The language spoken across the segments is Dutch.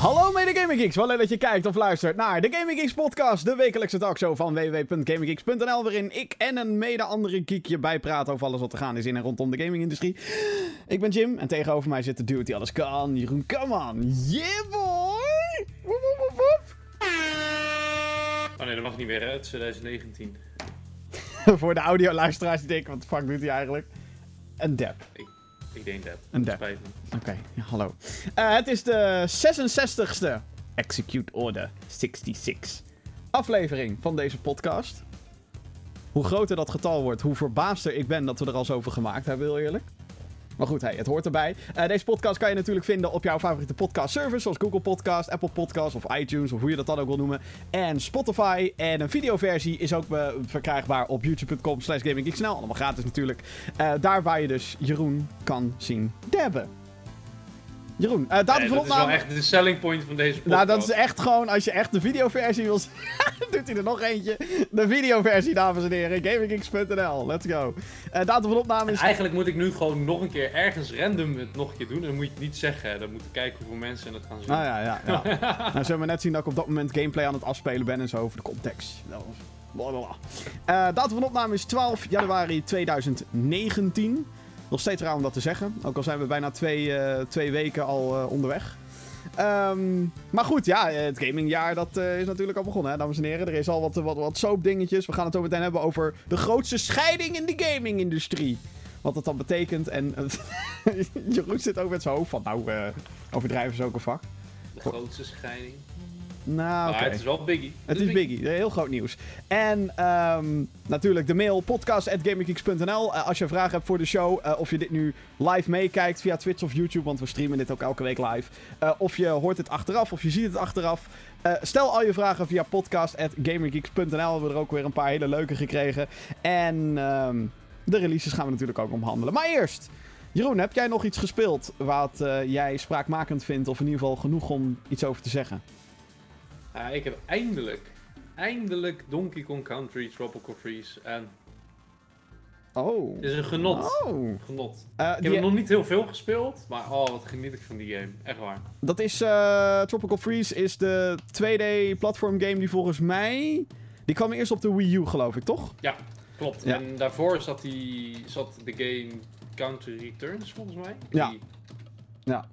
Hallo mede Gaming Geeks, wel leuk dat je kijkt of luistert naar de Gaming Geeks podcast, de wekelijkse talkshow van www.gaminggeeks.nl, waarin ik en een mede andere geek je bijpraten over alles wat er gaan is in en rondom de gamingindustrie. Ik ben Jim en tegenover mij zit de dude die alles kan, Jeroen Kamman. Yeah boy! Woep, woep, woep, woep. Oh nee, dat mag niet meer, is 2019. Voor de audio-luisteraars die denken, wat de fuck doet hij eigenlijk? Een dab. Ik denk dat. Een dab. Oké, ja, hallo. Eh, het is de 66ste Execute Order 66 aflevering van deze podcast. Hoe groter dat getal wordt, hoe verbaasder ik ben dat we er al zoveel gemaakt hebben, heel eerlijk. Maar goed, het hoort erbij. Eh, deze podcast kan je natuurlijk vinden op jouw favoriete podcast service, zoals Google Podcast, Apple Podcast of iTunes, of hoe je dat dan ook wil noemen. En Spotify. En een videoversie is ook eh, verkrijgbaar op youtube.com slash gaminggeeksnl. Allemaal gratis natuurlijk. Eh, daar waar je dus Jeroen kan zien dabben. Jeroen, eh datum Nee, van dat is wel opname... echt de selling point van deze podcast. Nou, dat is echt gewoon, als je echt de videoversie wil zien, doet hij er nog eentje. De videoversie, dames en heren. GamingGeeks.nl, let's go. Eh datum van opname is... Eigenlijk moet ik nu gewoon nog een keer ergens random het nog een keer doen. En dan moet je het niet zeggen. Dan moet ik kijken hoeveel mensen het gaan zien. Nou ja, ja, ja. nou, zullen we net zien dat ik op dat moment gameplay aan het afspelen ben en zo voor de context. Nou, blablabla. Eh datum van opname is 12 januari 2019. Nog steeds raar om dat te zeggen. Ook al zijn we bijna twee, eh, twee weken al eh, onderweg. Ehm, maar goed, ja, het gamingjaar dat eh, is natuurlijk al begonnen, hè, dames en heren. Er is al wat, wat, wat soapdingetjes. We gaan het zo meteen hebben over de grootste scheiding in de gamingindustrie. Wat dat dan betekent. En eh, Jeroen zit ook met zijn hoofd van, nou, eh, overdrijven is ook een vak. De grootste scheiding. Nou. Maar het is wel biggie. Het is Biggie, heel groot nieuws. En ehm, natuurlijk de mail podcast.gaminggeeks.nl. Eh, als je vragen hebt voor de show, eh, of je dit nu live meekijkt via Twitch of YouTube, want we streamen dit ook elke week live. Eh, of je hoort het achteraf, of je ziet het achteraf. Eh, stel al je vragen via podcast.gaminggeeks.nl. We hebben er ook weer een paar hele leuke gekregen. En ehm, de releases gaan we natuurlijk ook omhandelen. Maar eerst, Jeroen, heb jij nog iets gespeeld wat eh, jij spraakmakend vindt, of in ieder geval genoeg om iets over te zeggen? Ja, ik heb eindelijk, eindelijk Donkey Kong Country Tropical Freeze. En Oh. het is een genot. Oh. Genot. Eh, Ik heb die- er nog niet heel veel gespeeld. Maar oh, wat geniet ik van die game. Echt waar. Dat is eh, Tropical Freeze is de 2D platform game die volgens mij die kwam eerst op de Wii U geloof ik toch? Ja, klopt. Ja. En daarvoor zat, die, zat de game Country Returns volgens mij. Ja. Ja.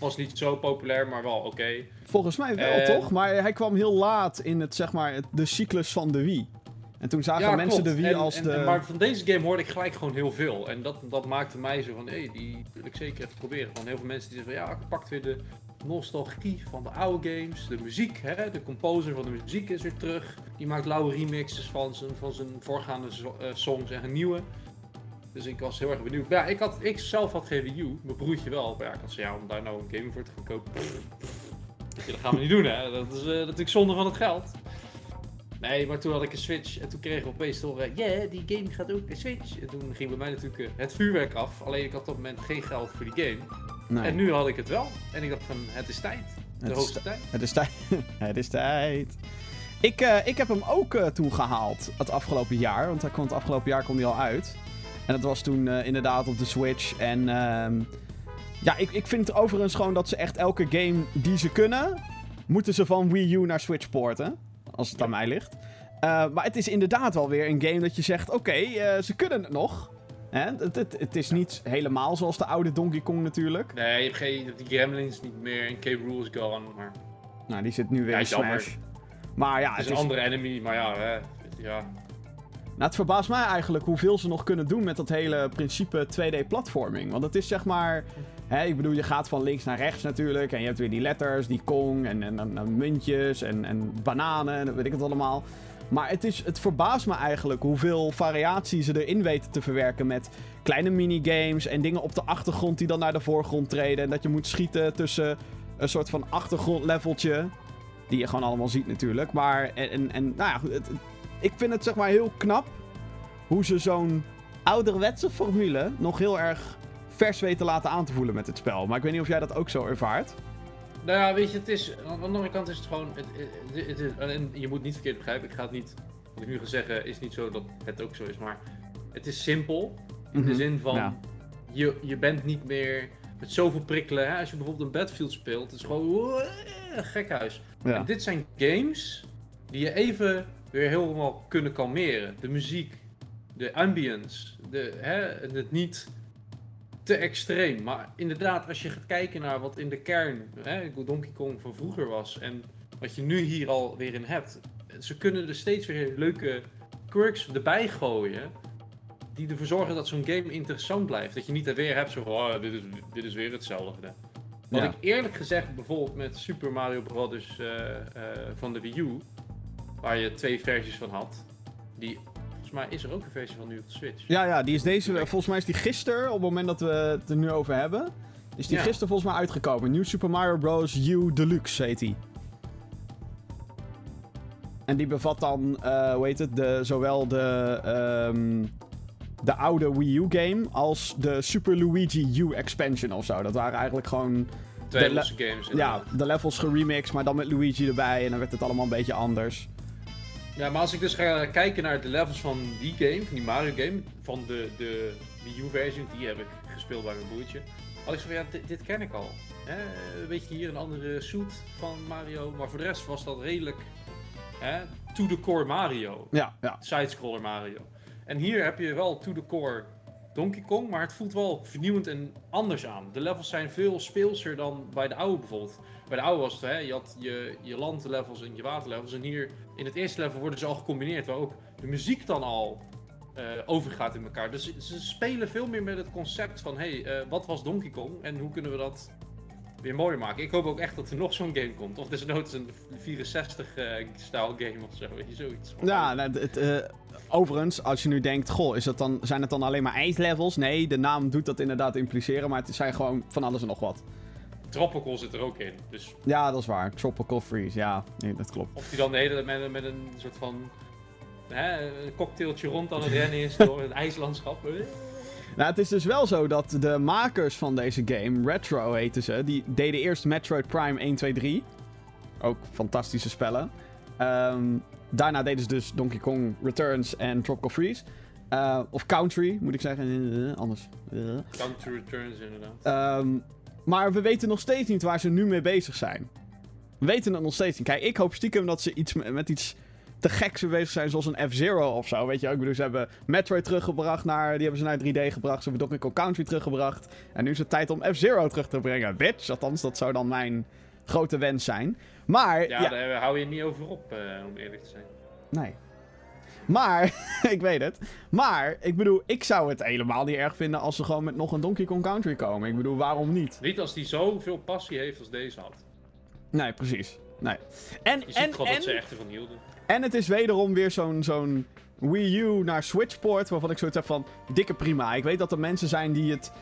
Was niet zo populair, maar wel oké. Volgens mij wel toch? Maar hij kwam heel laat in het zeg maar de cyclus van de Wii. En toen zagen mensen de Wii En- als en- de maar van deze game hoorde ik gelijk gewoon heel veel. En dat, dat maakte mij zo van, hé, hey, die wil ik zeker even proberen. Van heel veel mensen die zeggen, van, ja, ik pak weer de nostalgie van de oude games. De muziek, hè, de composer van de muziek is weer terug. Die maakt lauwe remixes van zijn, van zijn voorgaande eh, songs en een nieuwe. Dus ik was heel erg benieuwd. Maar ja, ik, had, ik zelf had geen Wii U, mijn broertje wel. Maar ja, ik had zo, ja, om daar nou een game voor te gaan kopen. Ja, dat gaan we niet doen, hè. Dat is eh, natuurlijk zonde van het geld. Nee, maar toen had ik een Switch en toen kregen we opeens te horen, ja, die game gaat ook een Switch. En toen ging bij mij natuurlijk eh, het vuurwerk af. Alleen ik had op dat moment geen geld voor die game. Nee, En nu had ik het wel. En ik dacht van, het is tijd. De Het is hoogste tijd. het is tijd. het is tijd. Ik, eh, ik heb hem ook eh, toen gehaald het afgelopen jaar, want hij kwam het afgelopen jaar kwam hij al uit. En dat was toen eh, inderdaad op de Switch en ehm, ja, ik, ik vind overigens gewoon dat ze echt elke game die ze kunnen, moeten ze van Wii U naar Switch porten. Als het aan mij ligt. Eh, maar het is inderdaad wel weer een game dat je zegt: oké, eh, ze kunnen het nog. Hè? Het, het, het is niet helemaal zoals de oude Donkey Kong natuurlijk. Nee, je hebt geen, die Gremlins niet meer en K. Rool is gone. Maar Nou, die zit nu weer Ja, in jammer. Smash. Maar ja, het het is is, een andere enemy. Maar ja, hè, ja. Nou, het verbaast mij eigenlijk hoeveel ze nog kunnen doen met dat hele principe 2D-platforming. Want het is zeg maar. Hè, ik bedoel, je gaat van links naar rechts natuurlijk. En je hebt weer die letters, die Kong en, en, muntjes en, en bananen en weet ik het allemaal. Maar het, is, het verbaast me eigenlijk hoeveel variatie ze erin weten te verwerken met kleine minigames en dingen op de achtergrond die dan naar de voorgrond treden. En dat je moet schieten tussen een soort van achtergrondleveltje. Die je gewoon allemaal ziet natuurlijk. Maar, en, en, nou ja, het- ik vind het zeg maar heel knap hoe ze zo'n ouderwetse formule nog heel erg vers weten laten aan te voelen met het spel. Maar ik weet niet of jij dat ook zo ervaart. Nou ja, weet je, het is, aan de andere kant is het gewoon, het, het, het is, en je moet niet verkeerd begrijpen, ik ga het niet, wat ik nu ga zeggen is niet zo dat het ook zo is, maar het is simpel, in de Mhm. zin van, Ja. je, je bent niet meer met zoveel prikkelen, hè? als je bijvoorbeeld een Battlefield speelt, het is gewoon, gek huis. Ja. En dit zijn games die je even weer helemaal kunnen kalmeren. De muziek, de ambience, de, hè, het niet te extreem. Maar inderdaad, als je gaat kijken naar wat in de kern hè, Donkey Kong van vroeger was en wat je nu hier alweer in hebt. Ze kunnen er steeds weer leuke quirks erbij gooien. Die ervoor zorgen dat zo'n game interessant blijft. Dat je niet weer hebt zo van, oh, dit, is, dit is weer hetzelfde. Wat Ja. ik eerlijk gezegd bijvoorbeeld met Super Mario Bros. eh, eh, van de Wii U, waar je twee versies van had, die volgens mij is er ook een versie van nu op de Switch. Ja, ja, die is deze, volgens mij is die gisteren, op het moment dat we het er nu over hebben, is die Ja. gisteren volgens mij uitgekomen. New Super Mario Bros. U Deluxe heet die. En die bevat dan, eh hoe heet het, de, zowel de, ehm, de oude Wii U game als de Super Luigi U expansion of zo. Dat waren eigenlijk gewoon, Twee de losse games. ja, de levels geremixed, maar dan met Luigi erbij en dan werd het allemaal een beetje anders. Ja, maar als ik dus ga kijken naar de levels van die game, van die Mario game, van de, de Wii U versie, die heb ik gespeeld bij mijn broertje. Had ik zo van, ja, dit, dit ken ik al. Hè? Een beetje hier een andere suit van Mario, maar voor de rest was dat redelijk hè, to the core Mario. Ja, ja. Sidescroller Mario. En hier heb je wel to the core Donkey Kong, maar het voelt wel vernieuwend en anders aan. De levels zijn veel speelser dan bij de oude bijvoorbeeld. Bij de oude was het, hè, je had je, je landlevels en je waterlevels. En hier in het eerste level worden ze al gecombineerd, waar ook de muziek dan al eh, overgaat in elkaar. Dus ze- spelen veel meer met het concept van, hé, hey, eh, wat was Donkey Kong en hoe kunnen we dat weer mooier maken. Ik hoop ook echt dat er nog zo'n game komt. Of desnoods een 64-style game of zo, weet je, zoiets. Ja, nou, het, eh, overigens, als je nu denkt, goh, is het dan, zijn het dan alleen maar ijslevels? Nee, de naam doet dat inderdaad impliceren, maar het zijn gewoon van alles en nog wat. Tropical zit er ook in. Dus Ja, dat is waar. Tropical Freeze, ja, nee, dat klopt. of die dan de hele tijd met, met een soort van hè, een cocktailtje rond aan het rennen is door het ijslandschap. Nou, het is dus wel zo dat de makers van deze game, Retro heten ze, die deden eerst Metroid Prime 1, 2, 3. Ook fantastische spellen. Ehm, daarna deden ze dus Donkey Kong Returns en Tropical Freeze. Eh, of Country, moet ik zeggen. Eh, anders. Eh. Country Returns inderdaad. Ehm, maar we weten nog steeds niet waar ze nu mee bezig zijn. We weten het nog steeds niet. Kijk, ik hoop stiekem dat ze iets met, met iets te geks mee bezig zijn, zoals een F-Zero of zo. Weet je, ik bedoel, ze hebben Metroid teruggebracht naar. Die hebben ze naar 3D gebracht. Ze hebben Donkey Kong Country teruggebracht. En nu is het tijd om F-Zero terug te brengen. Bitch, althans, dat zou dan mijn grote wens zijn. Maar. Ja, ja daar hou je niet over op, eh, om eerlijk te zijn. Nee. Maar, ik weet het. Maar, ik bedoel, ik zou het helemaal niet erg vinden als ze gewoon met nog een Donkey Kong Country komen. Ik bedoel, waarom niet? Niet als die zoveel passie heeft als deze had. Nee, precies. Nee. En, Je ziet en, gewoon dat ze en, echt ervan hielden. en het is wederom weer zo'n zo'n Wii U naar Switch port, waarvan ik zoiets heb van, dikke prima. Ik weet dat er mensen zijn die het...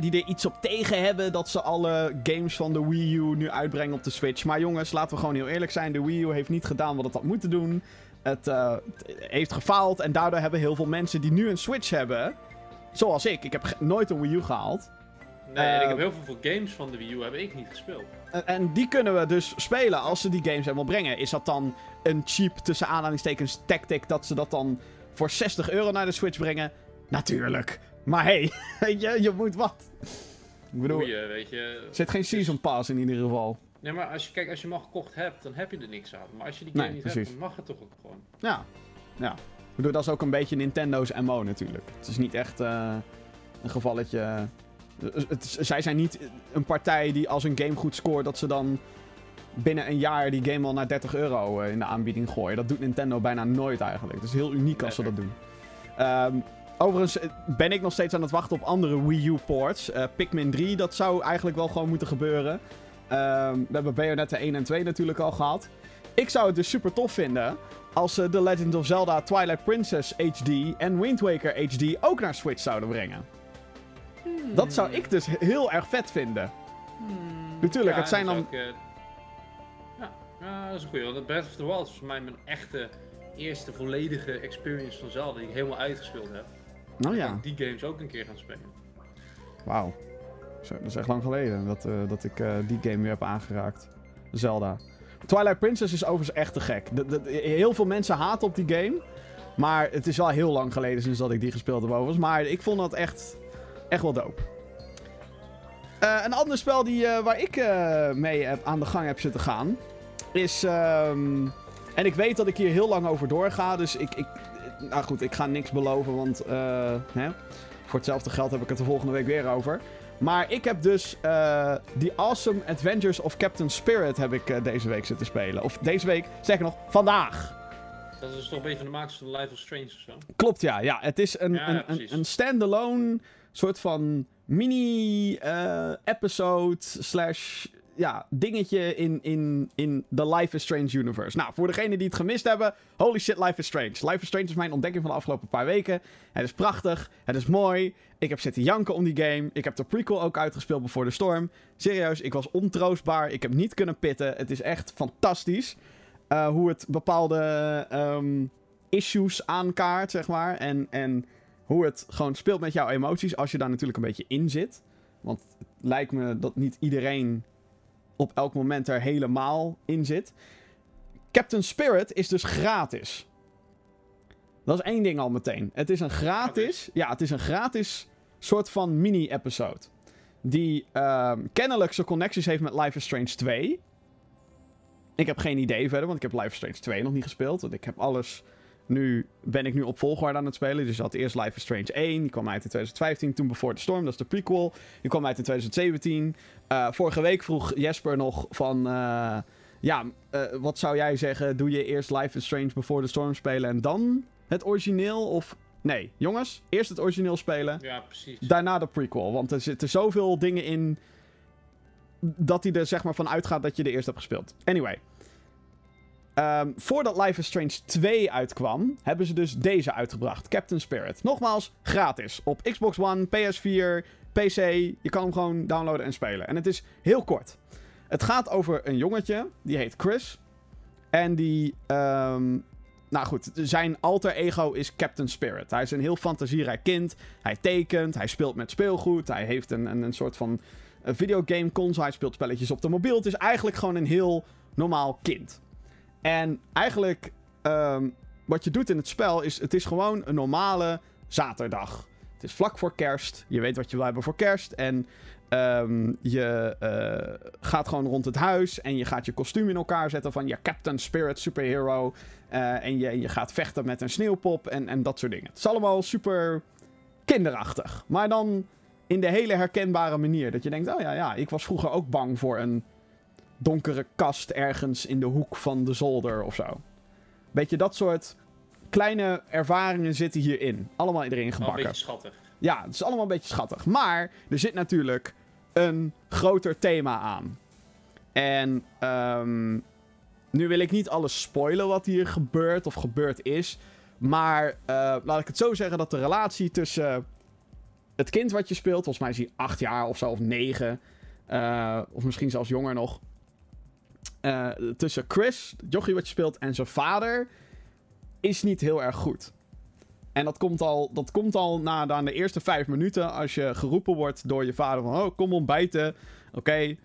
Die er iets op tegen hebben dat ze alle games van de Wii U nu uitbrengen op de Switch. Maar jongens, laten we gewoon heel eerlijk zijn. De Wii U heeft niet gedaan wat het had moeten doen. Het, eh, het heeft gefaald en daardoor hebben heel veel mensen die nu een Switch hebben... Zoals ik. Ik heb nooit een Wii U gehaald. Nee, en ik Eh, heb heel veel games van de Wii U heb ik niet gespeeld. En, en die kunnen we dus spelen als ze die games helemaal brengen. Is dat dan een cheap, tussen aanhalingstekens, tactic, dat ze dat dan voor 60 euro naar de Switch brengen? Natuurlijk. Maar hey, je, je moet wat. Ik bedoel, Goeie, weet je. er zit geen season pass in ieder geval. Nee, maar als je, kijk, als je hem al gekocht hebt, dan heb je er niks aan. Maar als je die game Nee, niet precies. hebt, dan mag het toch ook gewoon. Ja, ja. Ik bedoel, dat is ook een beetje Nintendo's MO natuurlijk. Het is niet echt eh, een gevalletje... Het zij zijn niet een partij die als een game goed scoort, dat ze dan binnen een jaar die game al naar 30 euro eh, in de aanbieding gooien. Dat doet Nintendo bijna nooit eigenlijk. Het is heel uniek als ze dat doen. Ehm, overigens eh, ben ik nog steeds aan het wachten op andere Wii U ports. Eh, Pikmin 3, dat zou eigenlijk wel gewoon moeten gebeuren. Ehm, we hebben Bayonetta 1 en 2 natuurlijk al gehad. Ik zou het dus super tof vinden als ze The Legend of Zelda Twilight Princess HD en Wind Waker HD ook naar Switch zouden brengen. Dat zou ik dus heel erg vet vinden. Natuurlijk, het zijn dat dan... ook, eh, ja, ja, dat is een goeie. Want Breath of the Wild is voor mij mijn echte eerste volledige experience van Zelda die ik helemaal uitgespeeld heb. Oh Ik ja, die games ook een keer gaan spelen. wauw. Zo, Dat is echt lang geleden dat, eh, dat ik eh, die game weer heb aangeraakt. Zelda. Twilight Princess is overigens echt te gek. Heel veel mensen haten op die game. Maar het is wel heel lang geleden sinds dat ik die gespeeld heb overigens. Maar ik vond dat echt, echt wel dope. Eh, een ander spel die, waar ik mee heb, aan de gang heb zitten gaan, is... ehm, en ik weet dat ik hier heel lang over doorga, dus ik... ik nou goed, ik ga niks beloven, want hè, voor hetzelfde geld heb ik het de volgende week weer over. Maar ik heb dus eh The Awesome Adventures of Captain Spirit heb ik eh, deze week zitten spelen. Of deze week, zeg nog, vandaag. Dat is toch een beetje van de makers van Life of Strange of zo. Klopt, ja. ja het is een, Ja, een, een, standalone soort van mini-episode slash ja, dingetje in, in, in de Life is Strange universe. Nou, voor degenen die het gemist hebben, holy shit, Life is Strange. Life is Strange is mijn ontdekking van de afgelopen paar weken. Het is prachtig, het is mooi. Ik heb zitten janken om die game. Ik heb de prequel ook uitgespeeld Before the Storm. Serieus, ik was ontroostbaar. Ik heb niet kunnen pitten. Het is echt fantastisch. eh, hoe het bepaalde ehm, issues aankaart, zeg maar. En, en hoe het gewoon speelt met jouw emoties als je daar natuurlijk een beetje in zit. Want het lijkt me dat niet iedereen op elk moment er helemaal in zit. Captain Spirit is dus gratis. Dat is één ding al meteen. Het is een gratis, ja, het is een gratis soort van mini-episode. Die ehm, kennelijk zijn connecties heeft met Life is Strange 2. Ik heb geen idee verder, want ik heb Life is Strange 2 nog niet gespeeld. Want ik heb alles nu ben ik nu op volgorde aan het spelen. Dus je had eerst Life is Strange 1. Die kwam uit in 2015. Toen Before the Storm, dat is de prequel. Die kwam uit in 2017. Eh, vorige week vroeg Jesper nog van... eh, ja, eh, wat zou jij zeggen? Doe je eerst Life is Strange Before the Storm spelen en dan het origineel? Of... Nee, jongens. Eerst het origineel spelen. Ja, precies. Daarna de prequel. Want er zitten zoveel dingen in... Dat hij er zeg maar van uitgaat dat je de eerst hebt gespeeld. Anyway. Ehm, voordat Life is Strange 2 uitkwam, hebben ze dus deze uitgebracht. Captain Spirit. Nogmaals, gratis. Op Xbox One, PS4, PC. Je kan hem gewoon downloaden en spelen. En het is heel kort. Het gaat over een jongetje, die heet Chris. En die, ehm, nou goed, zijn alter ego is Captain Spirit. Hij is een heel fantasierijk kind. Hij tekent, hij speelt met speelgoed. Hij heeft een, een, een soort van videogame console. Hij speelt spelletjes op de mobiel. Het is eigenlijk gewoon een heel normaal kind. En eigenlijk, ehm, wat je doet in het spel is, het is gewoon een normale zaterdag. Het is vlak voor kerst. Je weet wat je wil hebben voor kerst. En ehm, je eh, gaat gewoon rond het huis. En je gaat je kostuum in elkaar zetten van je Captain Spirit superhero. Eh, en je, je gaat vechten met een sneeuwpop en, en dat soort dingen. Het is allemaal super kinderachtig. Maar dan in de hele herkenbare manier. Dat je denkt, oh ja, ja, ik was vroeger ook bang voor een donkere kast ergens in de hoek van de zolder of zo. Beetje dat soort kleine ervaringen zitten hierin. Allemaal erin Wel een gebakken. beetje schattig. Ja, het is allemaal een beetje schattig. Maar er zit natuurlijk een groter thema aan. En ehm, nu wil ik niet alles spoilen wat hier gebeurt of gebeurd is. Maar eh, laat ik het zo zeggen dat de relatie tussen het kind wat je speelt, volgens mij is hij acht jaar of zo, of negen, eh, of misschien zelfs jonger nog. Eh, tussen Chris, het jochie wat je speelt, en zijn vader, is niet heel erg goed. En dat komt al, dat komt al na, na de eerste vijf minuten. Als je geroepen wordt door je vader van... Oh, kom ontbijten. Oké.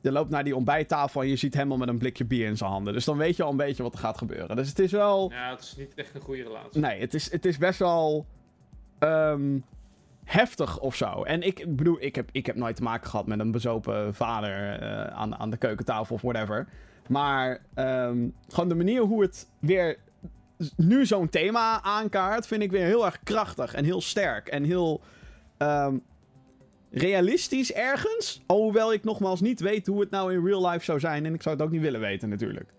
Je loopt naar die ontbijttafel en je ziet hem al met een blikje bier in zijn handen. Dus dan weet je al een beetje wat er gaat gebeuren. Dus het is wel... Ja, het is niet echt een goede relatie. Nee, het is, het is best wel... ehm, heftig of zo. En ik bedoel, ik heb, ik heb nooit te maken gehad met een bezopen vader eh, aan, aan de keukentafel of whatever. Maar ehm, gewoon de manier hoe het weer nu zo'n thema aankaart, vind ik weer heel erg krachtig en heel sterk. En heel ehm, realistisch ergens. Alhoewel ik nogmaals niet weet hoe het nou in real life zou zijn. En ik zou het ook niet willen weten natuurlijk.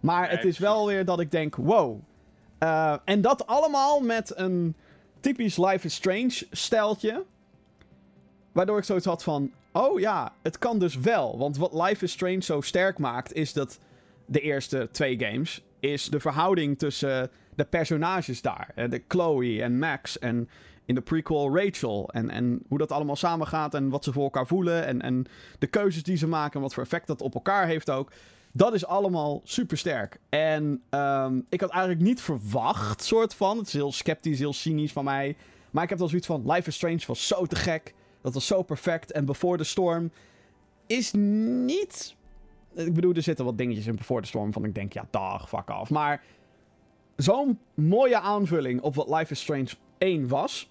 Maar het is wel weer dat ik denk, wow. Eh, en dat allemaal met een typisch Life is Strange stijltje. Waardoor ik zoiets had van, oh ja, het kan dus wel. Want wat Life is Strange zo sterk maakt, is dat de eerste twee games... is de verhouding tussen de personages daar. De Chloe en Max en in de prequel Rachel. En, en hoe dat allemaal samengaat en wat ze voor elkaar voelen. En, en de keuzes die ze maken en wat voor effect dat op elkaar heeft ook. Dat is allemaal super sterk. En ehm, ik had eigenlijk niet verwacht, soort van. Het is heel sceptisch, heel cynisch van mij. Maar ik heb dan zoiets van: Life is Strange was zo te gek. Dat was zo perfect. En Before the Storm is niet. Ik bedoel, er zitten wat dingetjes in Before the Storm van ik denk, ja, dag, fuck af. Maar zo'n mooie aanvulling op wat Life is Strange 1 was.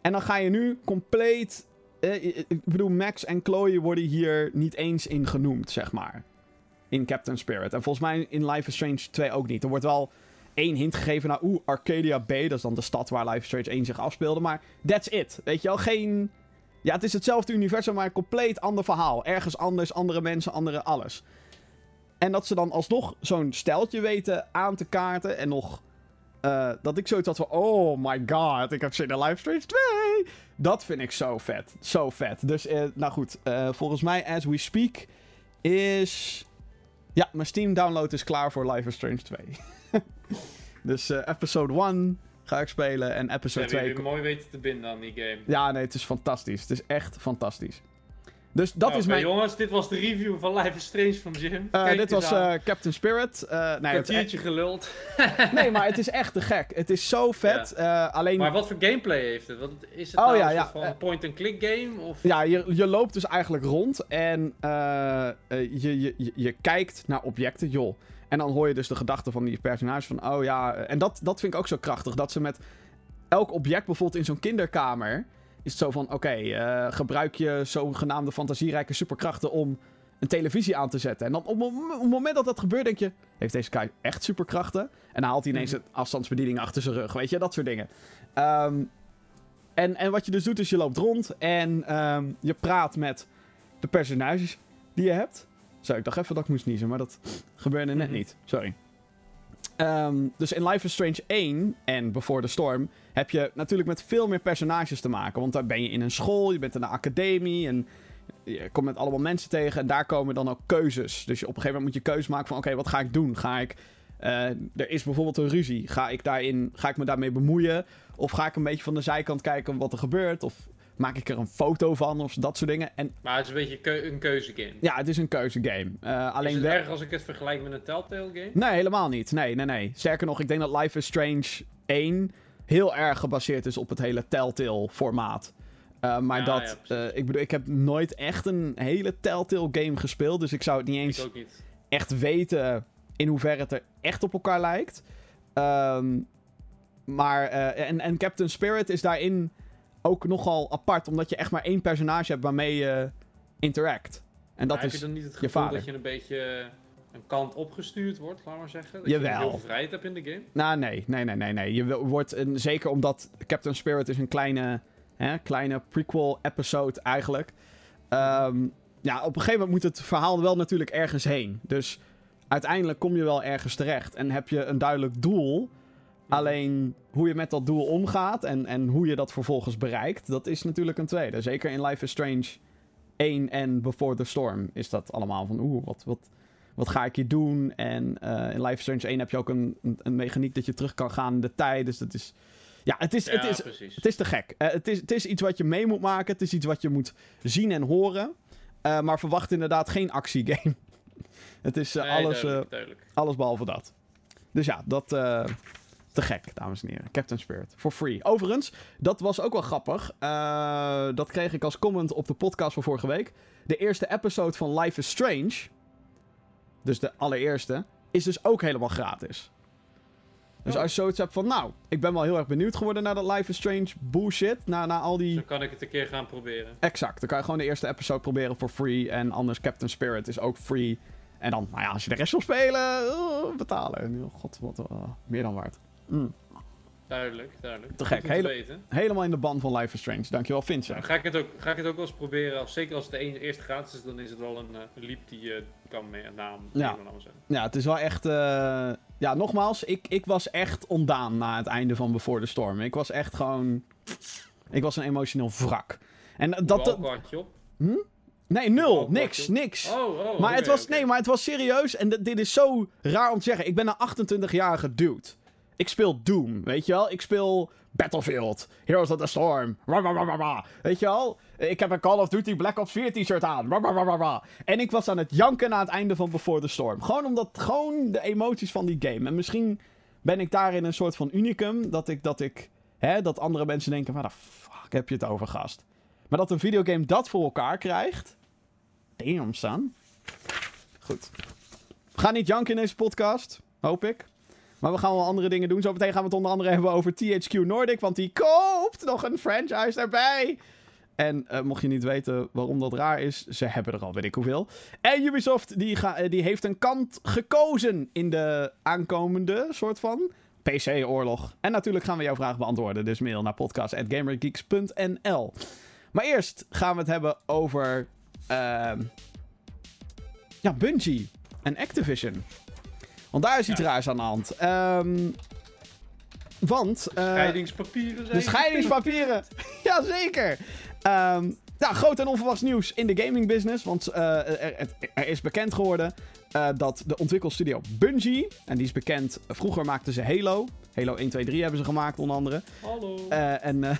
En dan ga je nu compleet eh, ik bedoel, Max en Chloe worden hier niet eens in genoemd, zeg maar. In Captain Spirit. En volgens mij in Life is Strange 2 ook niet. Er wordt wel één hint gegeven naar, oeh, Arcadia Bay. Dat is dan de stad waar Life is Strange 1 zich afspeelde. Maar that's it. Weet je wel, geen... Ja, het is hetzelfde universum, maar een compleet ander verhaal. Ergens anders, andere mensen, andere alles. En dat ze dan alsnog zo'n steltje weten aan te kaarten en nog... eh, dat ik zoiets had van, oh my god, ik heb zin in Life Strange 2. Dat vind ik zo vet. Zo vet. Dus, eh, nou goed. eh, volgens mij, as we speak, is... Ja, mijn Steam download is klaar voor Life is Strange 2. dus eh, episode 1 ga ik spelen en episode hebben 2... je weer mooi weten te binden aan die game. Ja, nee, het is fantastisch. Het is echt fantastisch. Dus dat Nou, is mijn... jongens, dit was de review van Life is Strange van Jim. Eh, Kijk dit was eh, Captain Spirit. Eh, nee, het, kwartiertje geluld. nee, maar het is echt te gek. Het is zo vet. Alleen... Maar wat voor gameplay heeft het? Wat, is het Oh, nou ja, een ja, eh. point-and-click game? Of... Ja, je, je loopt dus eigenlijk rond en je, je, je, je kijkt naar objecten, joh. En dan hoor je dus de gedachten van die personages van, oh ja... En dat, dat vind ik ook zo krachtig, dat ze met elk object, bijvoorbeeld in zo'n kinderkamer... Is het zo van, oké, eh, gebruik je zogenaamde fantasierijke superkrachten om een televisie aan te zetten. En dan op, op het moment dat dat gebeurt, denk je, heeft deze guy echt superkrachten? En dan haalt hij ineens Mhm. een afstandsbediening achter zijn rug, weet je, dat soort dingen. Ehm, en, en wat je dus doet, is je loopt rond en ehm, je praat met de personages die je hebt. Zo, ik dacht even dat ik moest niezen, maar dat gebeurde net Mhm. niet. Sorry. Ehm, dus in Life is Strange 1 en Before the Storm heb je natuurlijk met veel meer personages te maken. Want daar ben je in een school, je bent in een academie en je komt met allemaal mensen tegen. En daar komen dan ook keuzes. Dus op een gegeven moment moet je keuze maken van oké, wat ga ik doen? Ga ik... eh, er is bijvoorbeeld een ruzie. Ga ik, daarin, ga ik me daarmee bemoeien? Of ga ik een beetje van de zijkant kijken wat er gebeurt? Of maak ik er een foto van? Of dat soort dingen. En Maar het is een beetje keu- een keuzegame. ja, het is een keuzegame. Eh, alleen is het wel- erg als ik het vergelijk met een Telltale game? Nee, helemaal niet. Nee, nee, nee. Sterker nog, ik denk dat Life is Strange 1 heel erg gebaseerd is op het hele Telltale formaat. Eh, maar Ja, dat, ja, eh, ik bedoel, ik heb nooit echt een hele Telltale game gespeeld. Dus ik zou het niet eens niet. echt weten in hoeverre het er echt op elkaar lijkt. Ehm, maar, en, en Captain Spirit is daarin ook nogal apart, omdat je echt maar één personage hebt waarmee je interact. En dat heb is. je dan niet het gevoel dat je een beetje een kant opgestuurd wordt, laat maar zeggen? Dat Jawel. je heel veel vrijheid hebt in de game? Nou, nee, nee, nee, nee, nee. Je wordt een, zeker omdat Captain Spirit is een kleine, hè, kleine prequel-episode eigenlijk. Ehm, ja, op een gegeven moment moet het verhaal wel natuurlijk ergens heen. Dus uiteindelijk kom je wel ergens terecht en heb je een duidelijk doel. Alleen hoe je met dat doel omgaat en, en hoe je dat vervolgens bereikt, dat is natuurlijk een tweede. Zeker in Life is Strange 1 en Before the Storm is dat allemaal van oeh, wat, wat, wat ga ik hier doen? En eh, in Life is Strange 1 heb je ook een, een, een mechaniek dat je terug kan gaan in de tijd. Dus dat is. Ja, het is, Ja, het is, precies. het is te gek. Eh, het, is, het is iets wat je mee moet maken. Het is iets wat je moet zien en horen. Eh, maar verwacht inderdaad geen actiegame. het is Nee, alles, duidelijk, duidelijk. alles behalve dat. Dus ja, dat. Te gek, dames en heren. Captain Spirit. For free. Overigens, dat was ook wel grappig. Eh, dat kreeg ik als comment op de podcast van vorige week. De eerste episode van Life is Strange. Dus de allereerste. Is dus ook helemaal gratis. Dus Oh. als je zoiets hebt van, nou, ik ben wel heel erg benieuwd geworden naar dat Life is Strange bullshit. Na, na al die... Zo kan ik het een keer gaan proberen. Exact. Dan kan je gewoon de eerste episode proberen voor free. En anders Captain Spirit is ook free. En dan, nou ja, als je de rest wil spelen, eh, betalen. Oh, God, wat eh, meer dan waard. Mm. Duidelijk, duidelijk. Te gek, te. Helemaal in de ban van Life is Strange. Dankjewel, Vincent. Nou, ga, ik het ook, ga ik het ook wel eens proberen. Als, zeker als het de eerste gratis is, dan is het wel een, eh, een leap die je kan mee naam. Ja. Ja, het is wel echt... eh, Ja, nogmaals, ik, ik was echt ontdaan na het einde van Before the Storm. Ik was echt gewoon... Ik was een emotioneel wrak. En dat... Hoeveel op? nee, nul. Niks, niks. Oh, oh. Maar het was, nee, maar het was serieus. En dit- dit is zo raar om te zeggen. Ik ben een 28-jarige dude. Ik speel Doom, weet je wel? Ik speel Battlefield, Heroes of the Storm. Weet je wel? Ik heb een Call of Duty Black Ops 4 t-shirt aan. En ik was aan het janken na het einde van Before the Storm. Gewoon omdat, gewoon de emoties van die game. En misschien ben ik daarin een soort van unicum. Dat ik, dat ik, hè, dat andere mensen denken, waar de fuck heb je het over, gast? Maar dat een videogame dat voor elkaar krijgt. Damn, son. Goed. Gaan niet janken in deze podcast, hoop ik. Maar we gaan wel andere dingen doen. Zometeen gaan we het onder andere hebben over THQ Nordic, want die koopt nog een franchise erbij. En eh, mocht je niet weten waarom dat raar is, ze hebben er al weet ik hoeveel. En Ubisoft die, ga, eh, die heeft een kant gekozen in de aankomende soort van PC-oorlog. En natuurlijk gaan we jouw vraag beantwoorden. Dus mail naar podcast.gamergeeks.nl. Maar eerst gaan we het hebben over ehm, ja, Bungie en Activision. Want daar is iets Ja. raars aan de hand. Ehm, want... eh, Scheidingspapieren zijn. de scheidingspapieren. Jazeker. Ehm ja, groot en onverwachts nieuws in de gaming business. Want eh, er, er is bekend geworden eh, dat de ontwikkelstudio Bungie... En die is bekend... Vroeger maakten ze Halo. Halo 1, 2, 3 hebben ze gemaakt onder andere. Hallo. En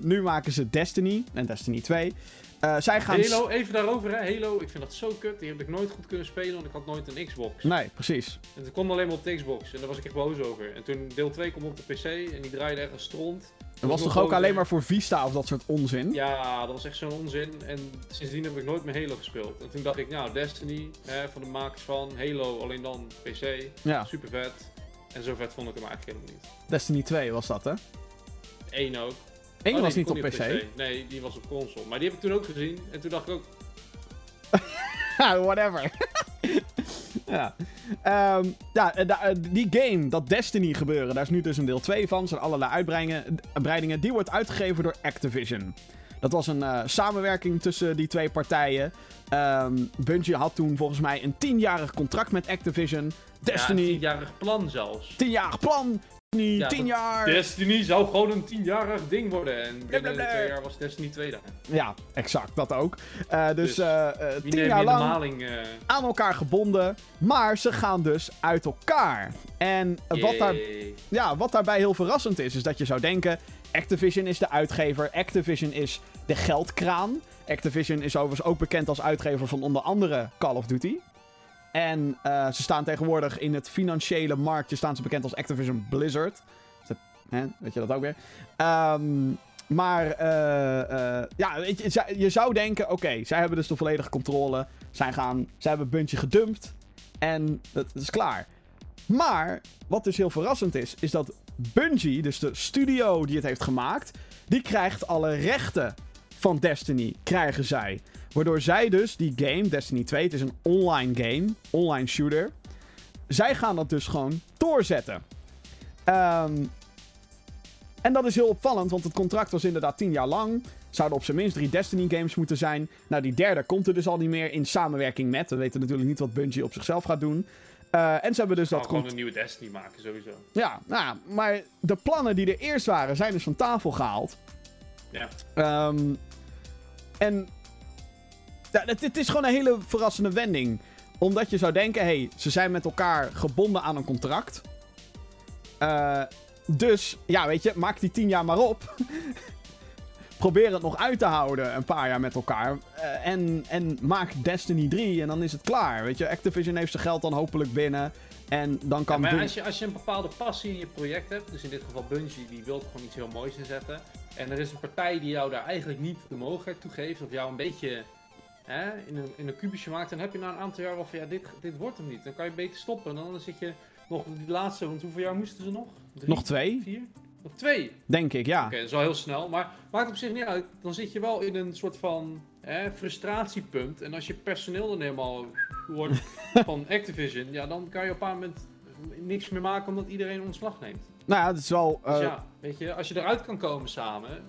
nu maken ze Destiny en Destiny 2. Zij gaan... Halo, even daarover hè. Halo, ik vind dat zo kut. Die heb ik nooit goed kunnen spelen, want ik had nooit een Xbox. Nee, precies. En het kwam alleen maar op de Xbox. En daar was ik echt boos over. En toen deel 2 kwam op de PC en die draaide echt een stront. Het was toch ook alleen maar voor Vista of dat soort onzin? Ja, dat was echt zo'n onzin. En sindsdien heb ik nooit meer Halo gespeeld. En toen dacht ik, nou, Destiny, hè, van de makers van Halo, alleen dan PC. Ja, Super vet. En zo vet vond ik hem eigenlijk helemaal niet. Destiny 2 was dat, hè? Eén ook. Eén Oh, was die niet op PC. Nee, die was op console. Maar die heb ik toen ook gezien. En toen dacht ik ook, whatever. ja. Ehm, ja, eh, eh, die game, dat Destiny gebeuren, daar is nu dus een deel 2 van. Zijn allerlei uitbreidingen. Die wordt uitgegeven door Activision. Dat was een eh, samenwerking tussen die twee partijen. Ehm Bungie had toen volgens mij een tienjarig contract met Activision. ja, Destiny, een tienjarig plan zelfs. tienjarig plan. Destiny, Ja, tien dat- jaar. Destiny zou gewoon een tienjarig ding worden. En binnen Blablabla. twee jaar was Destiny 2 daar. Ja, exact, dat ook. Eh, dus Dus, Wie tien jaar lang maling? aan elkaar gebonden. Maar ze gaan dus uit elkaar. En wat daar. Ja, wat daarbij heel verrassend is, is dat je zou denken: Activision is de uitgever, Activision is de geldkraan. Activision is overigens ook bekend als uitgever van onder andere Call of Duty. En eh, ze staan tegenwoordig in het financiële marktje staan ze bekend als Activision Blizzard. Hè, weet je dat ook weer? Ehm, maar eh, eh, ja, je, je zou denken: oké, zij hebben dus de volledige controle. Zij, gaan, zij hebben een gedumpt. En het is klaar. Maar wat dus heel verrassend is, is dat Bungie, dus de studio die het heeft gemaakt, die krijgt alle rechten van Destiny, krijgen zij. Waardoor zij dus die game, Destiny 2, het is een online game, online shooter. Zij gaan dat dus gewoon doorzetten. Ehm, en dat is heel opvallend, want het contract was inderdaad 10 jaar lang. Zouden op zijn minst drie Destiny games moeten zijn. Nou, die derde komt er dus al niet meer in samenwerking met. We weten natuurlijk niet wat Bungie op zichzelf gaat doen. Eh, en ze hebben dus dat gewoon een nieuwe Destiny maken, sowieso. ja, nou, ja, maar de plannen die er eerst waren, zijn dus van tafel gehaald. Ja. Ehm, en het, het is gewoon een hele verrassende wending. Omdat je zou denken, hé, hey, ze zijn met elkaar gebonden aan een contract. Eh, dus, ja, weet je, maak die tien jaar maar op. Probeer het nog uit te houden, een paar jaar met elkaar. Eh, en, en maak Destiny 3 en dan is het klaar. Weet je, Activision heeft zijn geld dan hopelijk binnen. En dan kan maar Bun- als je, als je een bepaalde passie in je project hebt, dus in dit geval Bungie, die wil gewoon iets heel moois inzetten. En er is een partij die jou daar eigenlijk niet de mogelijkheid toe geeft, of jou een beetje hè, in, een, in een kubusje maakt, dan heb je na een aantal jaar wel van ja, dit, dit wordt hem niet. Dan kan je beter stoppen. En dan zit je nog die laatste, want hoeveel jaar moesten ze nog? Drie? nog twee, Vier? Nog twee? denk ik, ja. Oké, dat is wel heel snel, maar maakt op zich niet uit. Dan zit je wel in een soort van hè, frustratiepunt. En als je personeel dan helemaal wordt van Activision, ja, dan kan je op een moment niks meer maken omdat iedereen ontslag neemt. Nou ja, het is wel... Dus eh, ja, weet je, als je eruit kan komen samen,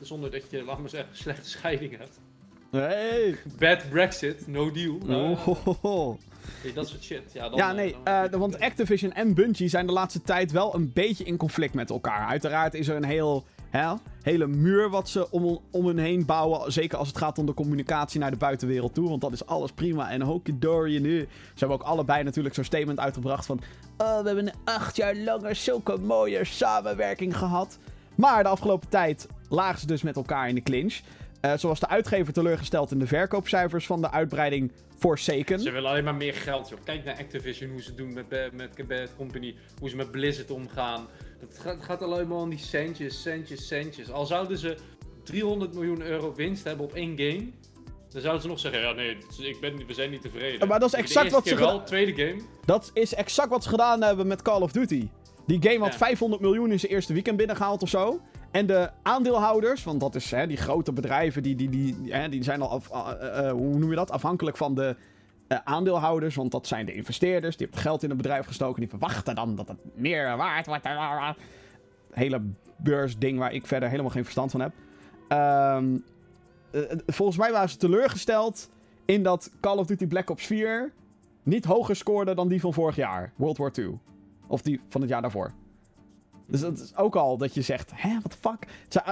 zonder dat je, laat maar zeggen, slechte scheiding hebt. Hey. Bad Brexit, no deal. nou, Oh, je, dat soort shit. Ja, dan, Ja, eh, nee, eh, want Activision en Bungie zijn de laatste tijd wel een beetje in conflict met elkaar. Uiteraard is er een heel, hè, hele muur wat ze om, om hun heen bouwen. Zeker als het gaat om de communicatie naar de buitenwereld toe. Want dat is alles prima en hokie nu. Ze hebben ook allebei natuurlijk zo'n statement uitgebracht van... Oh, we hebben acht jaar langer zulke mooie samenwerking gehad. Maar de afgelopen tijd lagen ze dus met elkaar in de clinch. Eh, zo was de uitgever teleurgesteld in de verkoopcijfers van de uitbreiding Forsaken. Ze willen alleen maar meer geld, joh. Kijk naar Activision, hoe ze doen met, Ba- met Bad Company, hoe ze met Blizzard omgaan. Het gaat, gaat alleen maar om die centjes, centjes, centjes. Al zouden ze 300 miljoen euro winst hebben op één game, dan zouden ze nog zeggen, ja nee, ik ben, we zijn niet tevreden. Maar dat is exact wat ze wel, tweede game. Dat is exact wat ze gedaan hebben met Call of Duty. Die game had Ja. 500 miljoen in zijn eerste weekend binnengehaald of zo. En de aandeelhouders, want dat is hè, die grote bedrijven, die, die, die, hè, die zijn al, af, uh, uh, hoe noem je dat, afhankelijk van de aandeelhouders. Want dat zijn de investeerders, die hebben geld in het bedrijf gestoken, die verwachten dan dat het meer waard wordt. Hele beursding waar ik verder helemaal geen verstand van heb. Um, volgens mij waren ze teleurgesteld in dat Call of Duty Black Ops 4 niet hoger scoorde dan die van vorig jaar, World War 2. Of die van het jaar daarvoor. Dus dat is ook al dat je zegt, hè, what the fuck?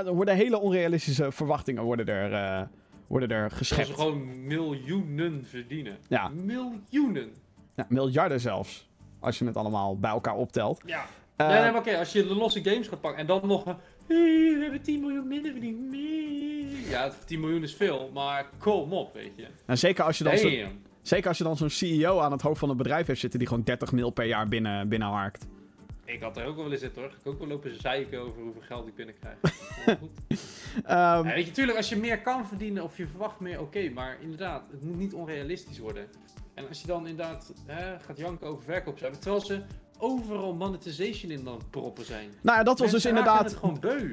Er worden hele onrealistische verwachtingen worden er, uh, worden er geschept. Dat ze gewoon miljoenen verdienen. Ja. Miljoenen. Ja, miljarden zelfs. Als je het allemaal bij elkaar optelt. Ja. Uh, nee, nee, maar oké, als je de losse games gaat pakken en dan nog... Hey, we hebben 10 miljoen minder verdiend. Ja, 10 miljoen is veel, maar kom op, weet je. En zeker als je dan zo, zeker als je dan zo'n CEO aan het hoofd van een bedrijf heeft zitten die gewoon 30 mil per jaar binnen, binnenharkt. Ik had er ook wel willen zitten hoor. Ik ook wel lopen zeiken over hoeveel geld ik binnenkrijg. goed. um, ja, weet je, natuurlijk, als je meer kan verdienen of je verwacht meer, oké. maar inderdaad, het moet niet onrealistisch worden. En als je dan inderdaad hè, gaat janken over verkoopcijfers, terwijl ze overal monetization in dan proppen zijn. Nou ja, dat was dus inderdaad.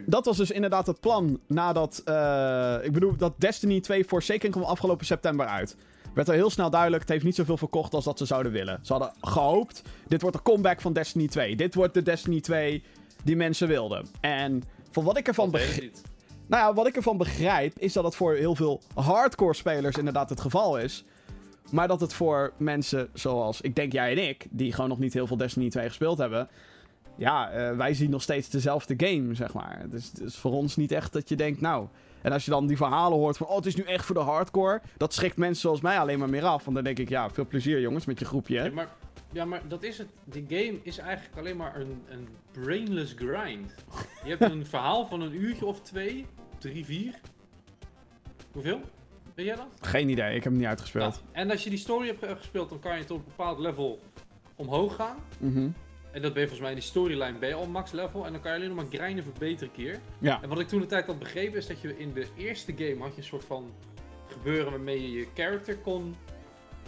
Dat was dus inderdaad het plan nadat. Uh, ik bedoel, dat Destiny 2 voor zeker kwam afgelopen september uit werd al heel snel duidelijk, het heeft niet zoveel verkocht als dat ze zouden willen. Ze hadden gehoopt, dit wordt de comeback van Destiny 2. Dit wordt de Destiny 2 die mensen wilden. En van wat ik ervan begrijp... Nou ja, wat ik ervan begrijp, is dat het voor heel veel hardcore spelers inderdaad het geval is. Maar dat het voor mensen zoals, ik denk jij en ik, die gewoon nog niet heel veel Destiny 2 gespeeld hebben... Ja, uh, wij zien nog steeds dezelfde game, zeg maar. Dus het is voor ons niet echt dat je denkt, nou... En als je dan die verhalen hoort van, oh, het is nu echt voor de hardcore. Dat schrikt mensen zoals mij alleen maar meer af. Want dan denk ik, ja, veel plezier jongens met je groepje. Hè? Ja, maar, ja, maar dat is het. Die game is eigenlijk alleen maar een, een brainless grind. Je hebt een verhaal van een uurtje of twee, drie, vier. Hoeveel? Weet jij dat? Geen idee, ik heb hem niet uitgespeeld. Ja. En als je die story hebt gespeeld, dan kan je tot een bepaald level omhoog gaan. Mhm. En dat ben je volgens mij in die storyline ben je al max level. En dan kan je alleen nog maar grinden voor betere keer. Ja. En wat ik toen de tijd had begrepen is dat je in de eerste game had je een soort van gebeuren waarmee je je character kon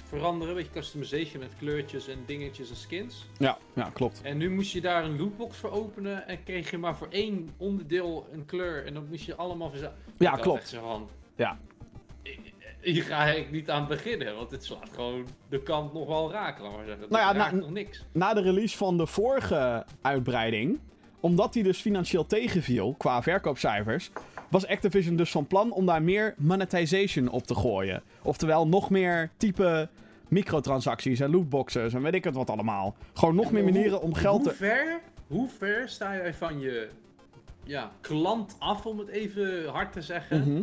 veranderen. Een beetje customization met kleurtjes en dingetjes en skins. Ja, ja, klopt. En nu moest je daar een lootbox voor openen en kreeg je maar voor één onderdeel een kleur. En dan moest je allemaal verzamelen. Ja, klopt. Zo van, ja. Hier ga ik niet aan beginnen, want het slaat gewoon de kant nog wel raken, laat maar zeggen. Nou ja, na, nog niks. Na de release van de vorige uitbreiding, omdat die dus financieel tegenviel qua verkoopcijfers, was Activision dus van plan om daar meer monetization op te gooien. Oftewel nog meer type microtransacties en lootboxes en weet ik het wat allemaal. Gewoon nog meer manieren om geld te... Hoe ver, hoe ver sta jij van je ja, klant af, om het even hard te zeggen... Mhm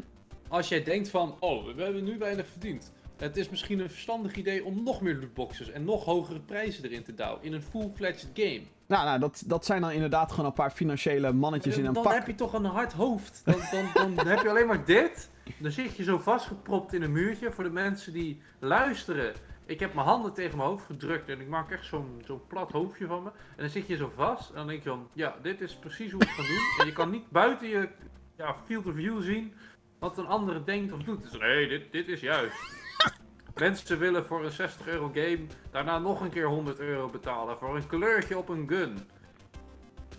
als jij denkt van, oh, we hebben nu weinig verdiend. Het is misschien een verstandig idee om nog meer lootboxes en nog hogere prijzen erin te douwen. In een full-fledged game. Nou, nou dat, dat zijn dan inderdaad gewoon een paar financiële mannetjes in een dan pak. Dan heb je toch een hard hoofd. Dan, dan, dan heb je alleen maar dit. Dan zit je zo vastgepropt in een muurtje. Voor de mensen die luisteren. Ik heb mijn handen tegen mijn hoofd gedrukt en ik maak echt zo'n zo'n plat hoofdje van me. En dan zit je zo vast en dan denk je van, ja, dit is precies hoe ik het ga doen. En je kan niet buiten je ja, field of view zien wat een andere denkt of doet. Dus nee, dit, dit is juist. Mensen willen voor een 60 euro game daarna nog een keer 100 euro betalen voor een kleurtje op een gun.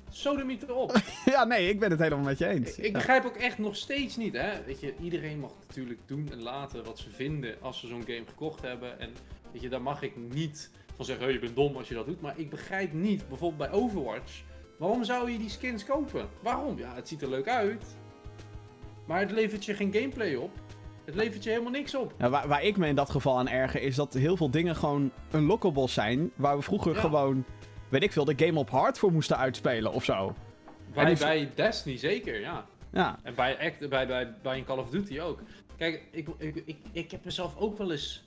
Sodemiet erop. ja, nee, ik ben het helemaal met je eens. Ik, ik begrijp ook echt nog steeds niet, hè. Weet je, iedereen mag natuurlijk doen en laten wat ze vinden als ze zo'n game gekocht hebben. En weet je, daar mag ik niet van zeggen, hey, je bent dom als je dat doet. Maar ik begrijp niet, bijvoorbeeld bij Overwatch, waarom zou je die skins kopen? Waarom? Ja, het ziet er leuk uit. Maar het levert je geen gameplay op. Het levert je helemaal niks op. Ja, waar, waar, ik me in dat geval aan erger is dat heel veel dingen gewoon unlockable zijn. Waar we vroeger gewoon, weet ik veel, de game op hard voor moesten uitspelen of zo. Bij, bij Destiny zeker, ja. Ja. En bij, bij, bij, bij een Call of Duty ook. Kijk, ik, ik, ik, ik heb mezelf ook wel eens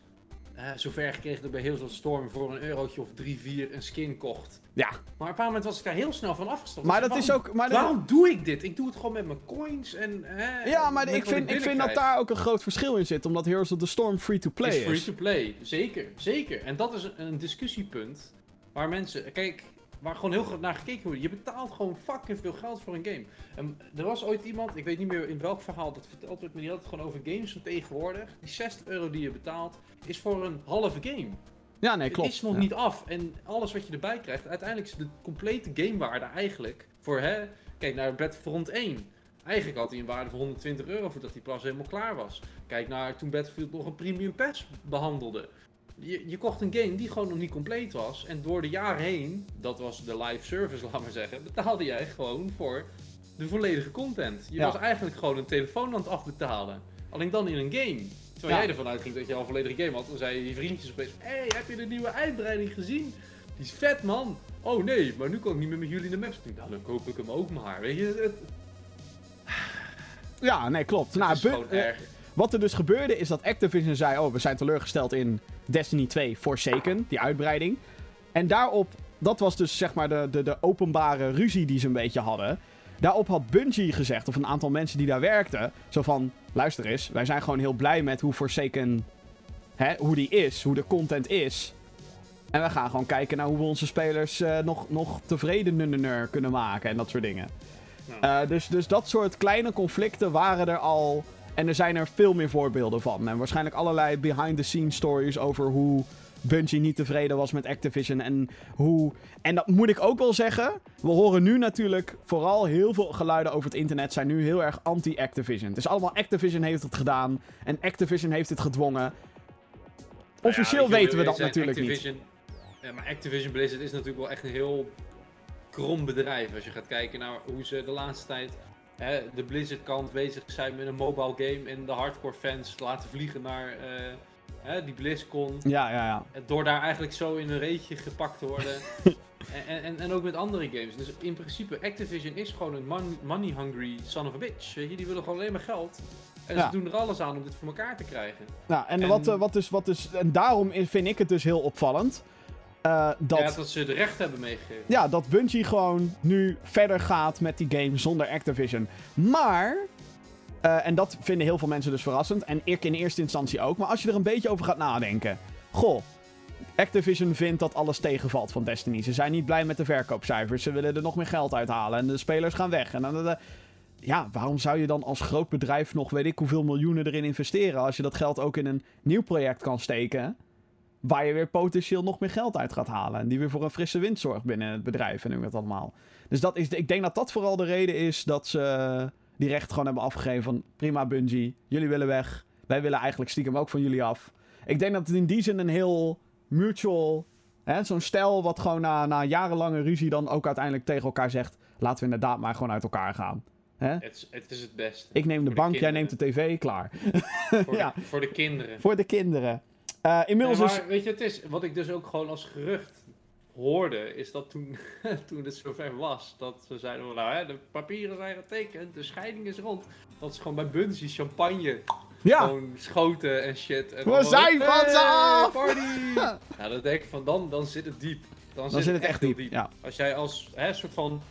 uh, zover gekregen dat bij heel veel Storm voor een eurotje of 3, 4 een skin kocht. Ja. Maar op een bepaald moment was ik daar heel snel van afgestapt. Maar dat is ook. Maar waarom doe ik dit? Ik doe het gewoon met mijn coins en. Hè, ja, maar ik vind, ik, ik vind dat daar ook een groot verschil in zit. Omdat Heroes of the Storm free to play is. Free to play, zeker. Zeker. En dat is een, een discussiepunt waar mensen. Kijk, waar gewoon heel goed naar gekeken wordt. Je betaalt gewoon fucking veel geld voor een game. En er was ooit iemand, ik weet niet meer in welk verhaal dat verteld werd, maar die had het gewoon over games van tegenwoordig. Die 60 euro die je betaalt, is voor een halve game. Ja, nee, klopt. Het is nog ja. niet af. En alles wat je erbij krijgt, uiteindelijk is de complete gamewaarde eigenlijk voor, hè, kijk naar Battlefront 1. Eigenlijk had hij een waarde van 120 euro voordat die pas helemaal klaar was. Kijk naar toen Battlefield nog een premium pass behandelde. Je, je kocht een game die gewoon nog niet compleet was. En door de jaren heen, dat was de live service, laat maar zeggen, betaalde jij gewoon voor de volledige content. Je Ja. was eigenlijk gewoon een telefoon aan het afbetalen. Alleen dan in een game. Terwijl Ja. jij ervan uitging dat je al een volledige game had. Dan zei je vriendjes opeens, hé, hey, heb je de nieuwe uitbreiding gezien? Die is vet, man. Oh nee, maar nu kan ik niet meer met jullie in de maps. Nou, dan koop ik hem ook maar. Weet je, het, Ja, nee, klopt. nou, het is Bu- gewoon eh, erg. Wat er dus gebeurde is dat Activision zei: Oh, we zijn teleurgesteld in Destiny 2 Forsaken, die uitbreiding. En daarop, dat was dus zeg maar de, de, de openbare ruzie die ze een beetje hadden. Daarop had Bungie gezegd, of een aantal mensen die daar werkten, zo van: Luister eens, wij zijn gewoon heel blij met hoe Forsaken, hè, hoe die is, hoe de content is. En we gaan gewoon kijken naar hoe we onze spelers eh, nog, nog tevredener kunnen maken en dat soort dingen. Eh, dus, dus dat soort kleine conflicten waren er al. En er zijn er veel meer voorbeelden van. En waarschijnlijk allerlei behind-the-scenes stories over hoe Bungie niet tevreden was met Activision. En hoe. En dat moet ik ook wel zeggen. We horen nu natuurlijk vooral heel veel geluiden over het internet. zijn nu heel erg anti-Activision. Het is allemaal Activision heeft het gedaan. En Activision heeft het gedwongen. Officieel Nou ja, weten we dat natuurlijk niet. Ja, maar Activision Blizzard is natuurlijk wel echt een heel krom bedrijf. Als je gaat kijken naar hoe ze de laatste tijd hè, de Blizzard kant bezig zijn met een mobile game. En de hardcore fans laten vliegen naar eh, hè, die BlizzCon. Ja, ja, ja. Door daar eigenlijk zo in een reetje gepakt te worden. en, en, en ook met andere games. Dus in principe, Activision is gewoon een mon- money-hungry son of a bitch. Weet je, die willen gewoon alleen maar geld. En Ja. ze doen er alles aan om dit voor elkaar te krijgen. Nou, en, En- Wat, eh, wat dus, wat dus, en daarom is- vind ik het dus heel opvallend. Eh, dat, Ja, dat ze de recht hebben meegegeven. ja, dat Bungie gewoon nu verder gaat met die game zonder Activision. Maar, eh, en dat vinden heel veel mensen dus verrassend. En ik in eerste instantie ook. Maar als je er een beetje over gaat nadenken. Goh, Activision vindt dat alles tegenvalt van Destiny. Ze zijn niet blij met de verkoopcijfers. Ze willen er nog meer geld uithalen. En de spelers gaan weg. En dan, ja, waarom zou je dan als groot bedrijf nog weet ik hoeveel miljoenen erin investeren? Als je dat geld ook in een nieuw project kan steken. Waar je weer potentieel nog meer geld uit gaat halen. En die weer voor een frisse wind zorgt binnen het bedrijf en dat allemaal. Dus dat is, ik denk dat dat vooral de reden is dat ze die recht gewoon hebben afgegeven van prima Bungie, jullie willen weg. Wij willen eigenlijk stiekem ook van jullie af. Ik denk dat het in die zin een heel mutual, hè, zo'n stel wat gewoon na, na jarenlange ruzie dan ook uiteindelijk tegen elkaar zegt, laten we inderdaad maar gewoon uit elkaar gaan. Hè? Het, is- het is het beste. Ik neem de Voor de bank, jij neemt de tv, klaar. Voor, ja. de, voor de kinderen. Voor de kinderen. Eh, inmiddels Nee, is... maar weet je, het is, wat ik dus ook gewoon als gerucht hoorde, is dat toen, toen het zover was, dat ze zeiden van nou hè, de papieren zijn getekend, de scheiding is rond. Dat ze gewoon bij Bungie champagne Ja, gewoon schoten en shit. En We zijn van ze "Hey, af!" Party! nou, dan denk ik van dan, dan zit het diep. Dan, dan zit het echt heel diep. Ja. Als jij als hè, soort van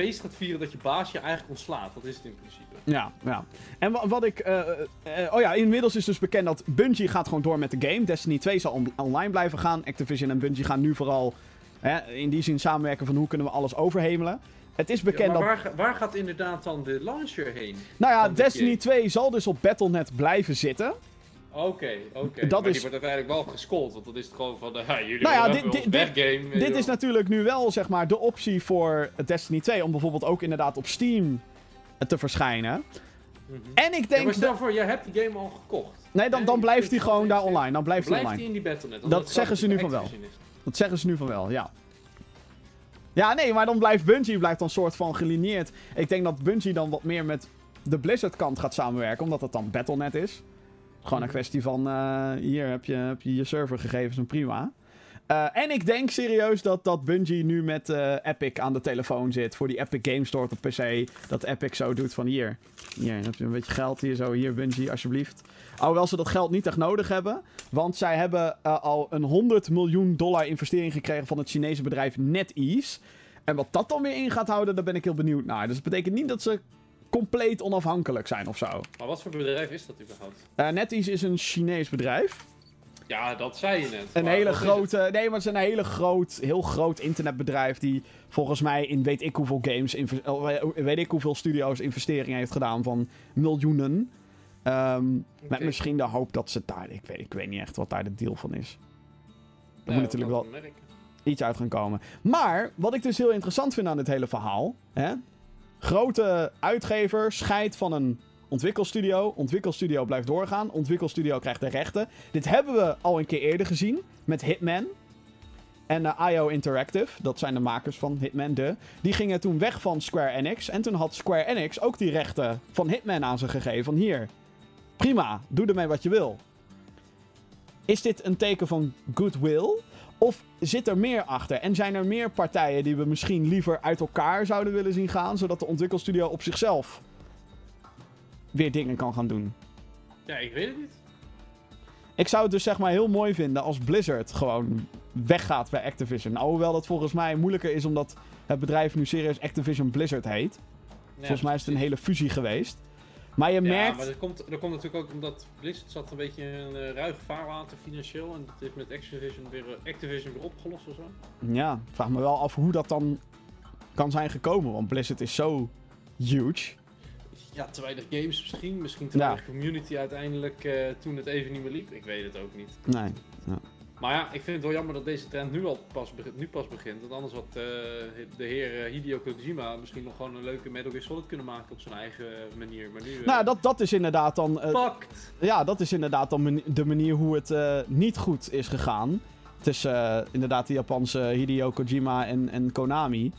feest gaat vieren dat je baas je eigenlijk ontslaat, dat is het in principe. Ja, ja. En wa- wat ik. eh, eh, oh ja, inmiddels is dus bekend dat Bungie gaat gewoon door met de game. Destiny 2 zal on- online blijven gaan. Activision en Bungie gaan nu vooral hè, in die zin samenwerken van hoe kunnen we alles overhemelen. Het is Ja, bekend maar dat. waar, ga- waar gaat inderdaad dan de launcher heen? Nou ja, Destiny game? 2 zal dus op Battle.net blijven zitten. Oké, oké. Dat maar is- die wordt uiteindelijk wel gescoold, want dat is het gewoon van, uh, jullie Nou ja, dit- is natuurlijk nu wel zeg maar de optie voor Destiny 2 om bijvoorbeeld ook inderdaad op Steam te verschijnen. Mhm. En ik Ja, maar denk. stel dat- voor, jij hebt die game al gekocht. nee, dan, dan blijft hij gewoon daar online. Dan blijft hij Blijft online. hij in die Battle.net? Dat zeggen ze nu van wel. Dat zeggen ze nu van wel, ja. Ja, nee, maar dan blijft Bungie blijft dan soort van gelineerd. Ik denk dat Bungie dan wat meer met de Blizzard kant gaat samenwerken, omdat het dan Battle.net is. Gewoon een kwestie van, eh, hier heb je, heb je je servergegevens en prima. Eh, en ik denk serieus dat, dat Bungie nu met eh, Epic aan de telefoon zit voor die Epic Game Store op PC. Dat Epic zo doet van hier, hier heb je een beetje geld hier zo, hier Bungie alsjeblieft. Alhoewel ze dat geld niet echt nodig hebben. Want zij hebben al een 100 miljoen dollar investering gekregen van het Chinese bedrijf NetEase. En wat dat dan weer in gaat houden, daar ben ik heel benieuwd naar. Dus het betekent niet dat ze compleet onafhankelijk zijn of zo. Maar wat voor bedrijf is dat überhaupt? Eh, NetEase is een Chinees bedrijf. Ja, dat zei je net. Een maar hele grote. Nee, maar het is een hele groot, heel groot internetbedrijf. Die volgens mij in weet ik hoeveel games. eh, weet ik hoeveel studio's investeringen heeft gedaan van miljoenen. Ehm, Met misschien de hoop dat ze daar. Ik weet, ik weet niet echt wat daar de deal van is. Er Ja, moet natuurlijk wel iets uit gaan komen. Maar wat ik dus heel interessant vind aan dit hele verhaal. Hè, grote uitgever scheidt van een ontwikkelstudio. Ontwikkelstudio blijft doorgaan. Ontwikkelstudio krijgt de rechten. Dit hebben we al een keer eerder gezien met Hitman. En uh, IO Interactive, dat zijn de makers van Hitman, de. Die gingen toen weg van Square Enix. En toen had Square Enix ook die rechten van Hitman aan ze gegeven. Van hier, prima, doe ermee wat je wil. Is dit een teken van goodwill? Of zit er meer achter? En zijn er meer partijen die we misschien liever uit elkaar zouden willen zien gaan, zodat de ontwikkelstudio op zichzelf weer dingen kan gaan doen? Ja, ik weet het niet. Ik zou het dus zeg maar heel mooi vinden als Blizzard gewoon weggaat bij Activision. Alhoewel dat volgens mij moeilijker is omdat het bedrijf nu serieus Activision Blizzard heet. Ja, volgens mij is het een hele fusie geweest. Maar je Ja, merkt... maar dat komt, dat komt natuurlijk ook omdat Blizzard zat een beetje in een uh, ruige vaarwater financieel. En dat heeft met Activision weer, eh, Activision weer opgelost of zo. Ja, vraag me wel af hoe dat dan kan zijn gekomen. Want Blizzard is zo huge. Ja, te weinig games misschien. Misschien te Ja. weinig community uiteindelijk eh, toen het even niet meer liep. Ik weet het ook niet. Nee. Maar ja, ik vind het wel jammer dat deze trend nu al pas, begint, nu pas begint. Want anders had eh, de heer eh, Hideo Kojima misschien nog gewoon een leuke Metal Gear Solid kunnen maken op zijn eigen manier. Maar nu... eh, Nou, dat, dat is inderdaad dan... eh, Pakt! ja, dat is inderdaad dan de manier hoe het niet goed is gegaan. Tussen inderdaad de Japanse Hideo Kojima en, en Konami.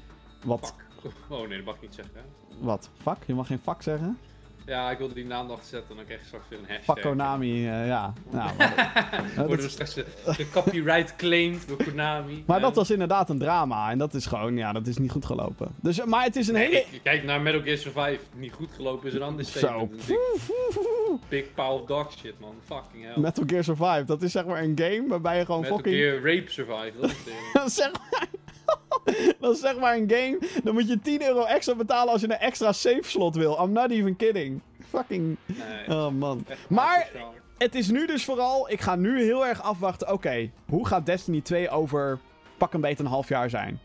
Wat... Fuck. Oh nee, dat mag ik niet zeggen. hè. Wat? Fuck? Je mag geen fuck zeggen? Ja, ik wilde die naam nog zetten en dan krijg je straks weer een hashtag. Fuck Konami, eh, ja. Nou, maar, Worden we straks de, de copyright claimed door Konami. maar Eh, dat was inderdaad een drama. En dat is gewoon, ja, dat is niet goed gelopen. Dus, eh, maar het is een nee, hele... ik- Kijk naar Metal Gear Survive. Niet goed gelopen is een ander Zo. statement. Een Big, big pile of dog shit, man. Fucking hell. Metal Gear Survive, dat is zeg maar een game waarbij je gewoon Metal fucking... Gear Rape Survive. Dat is het zeg maar... dat is zeg maar een game. Dan moet je 10 euro extra betalen als je een extra save slot wil. I'm not even kidding. Fucking... Nee, Oh man. Maar-. Het is nu dus vooral... Ik ga nu heel erg afwachten. Oké, hoe gaat Destiny 2 over pak een beetje een half jaar zijn?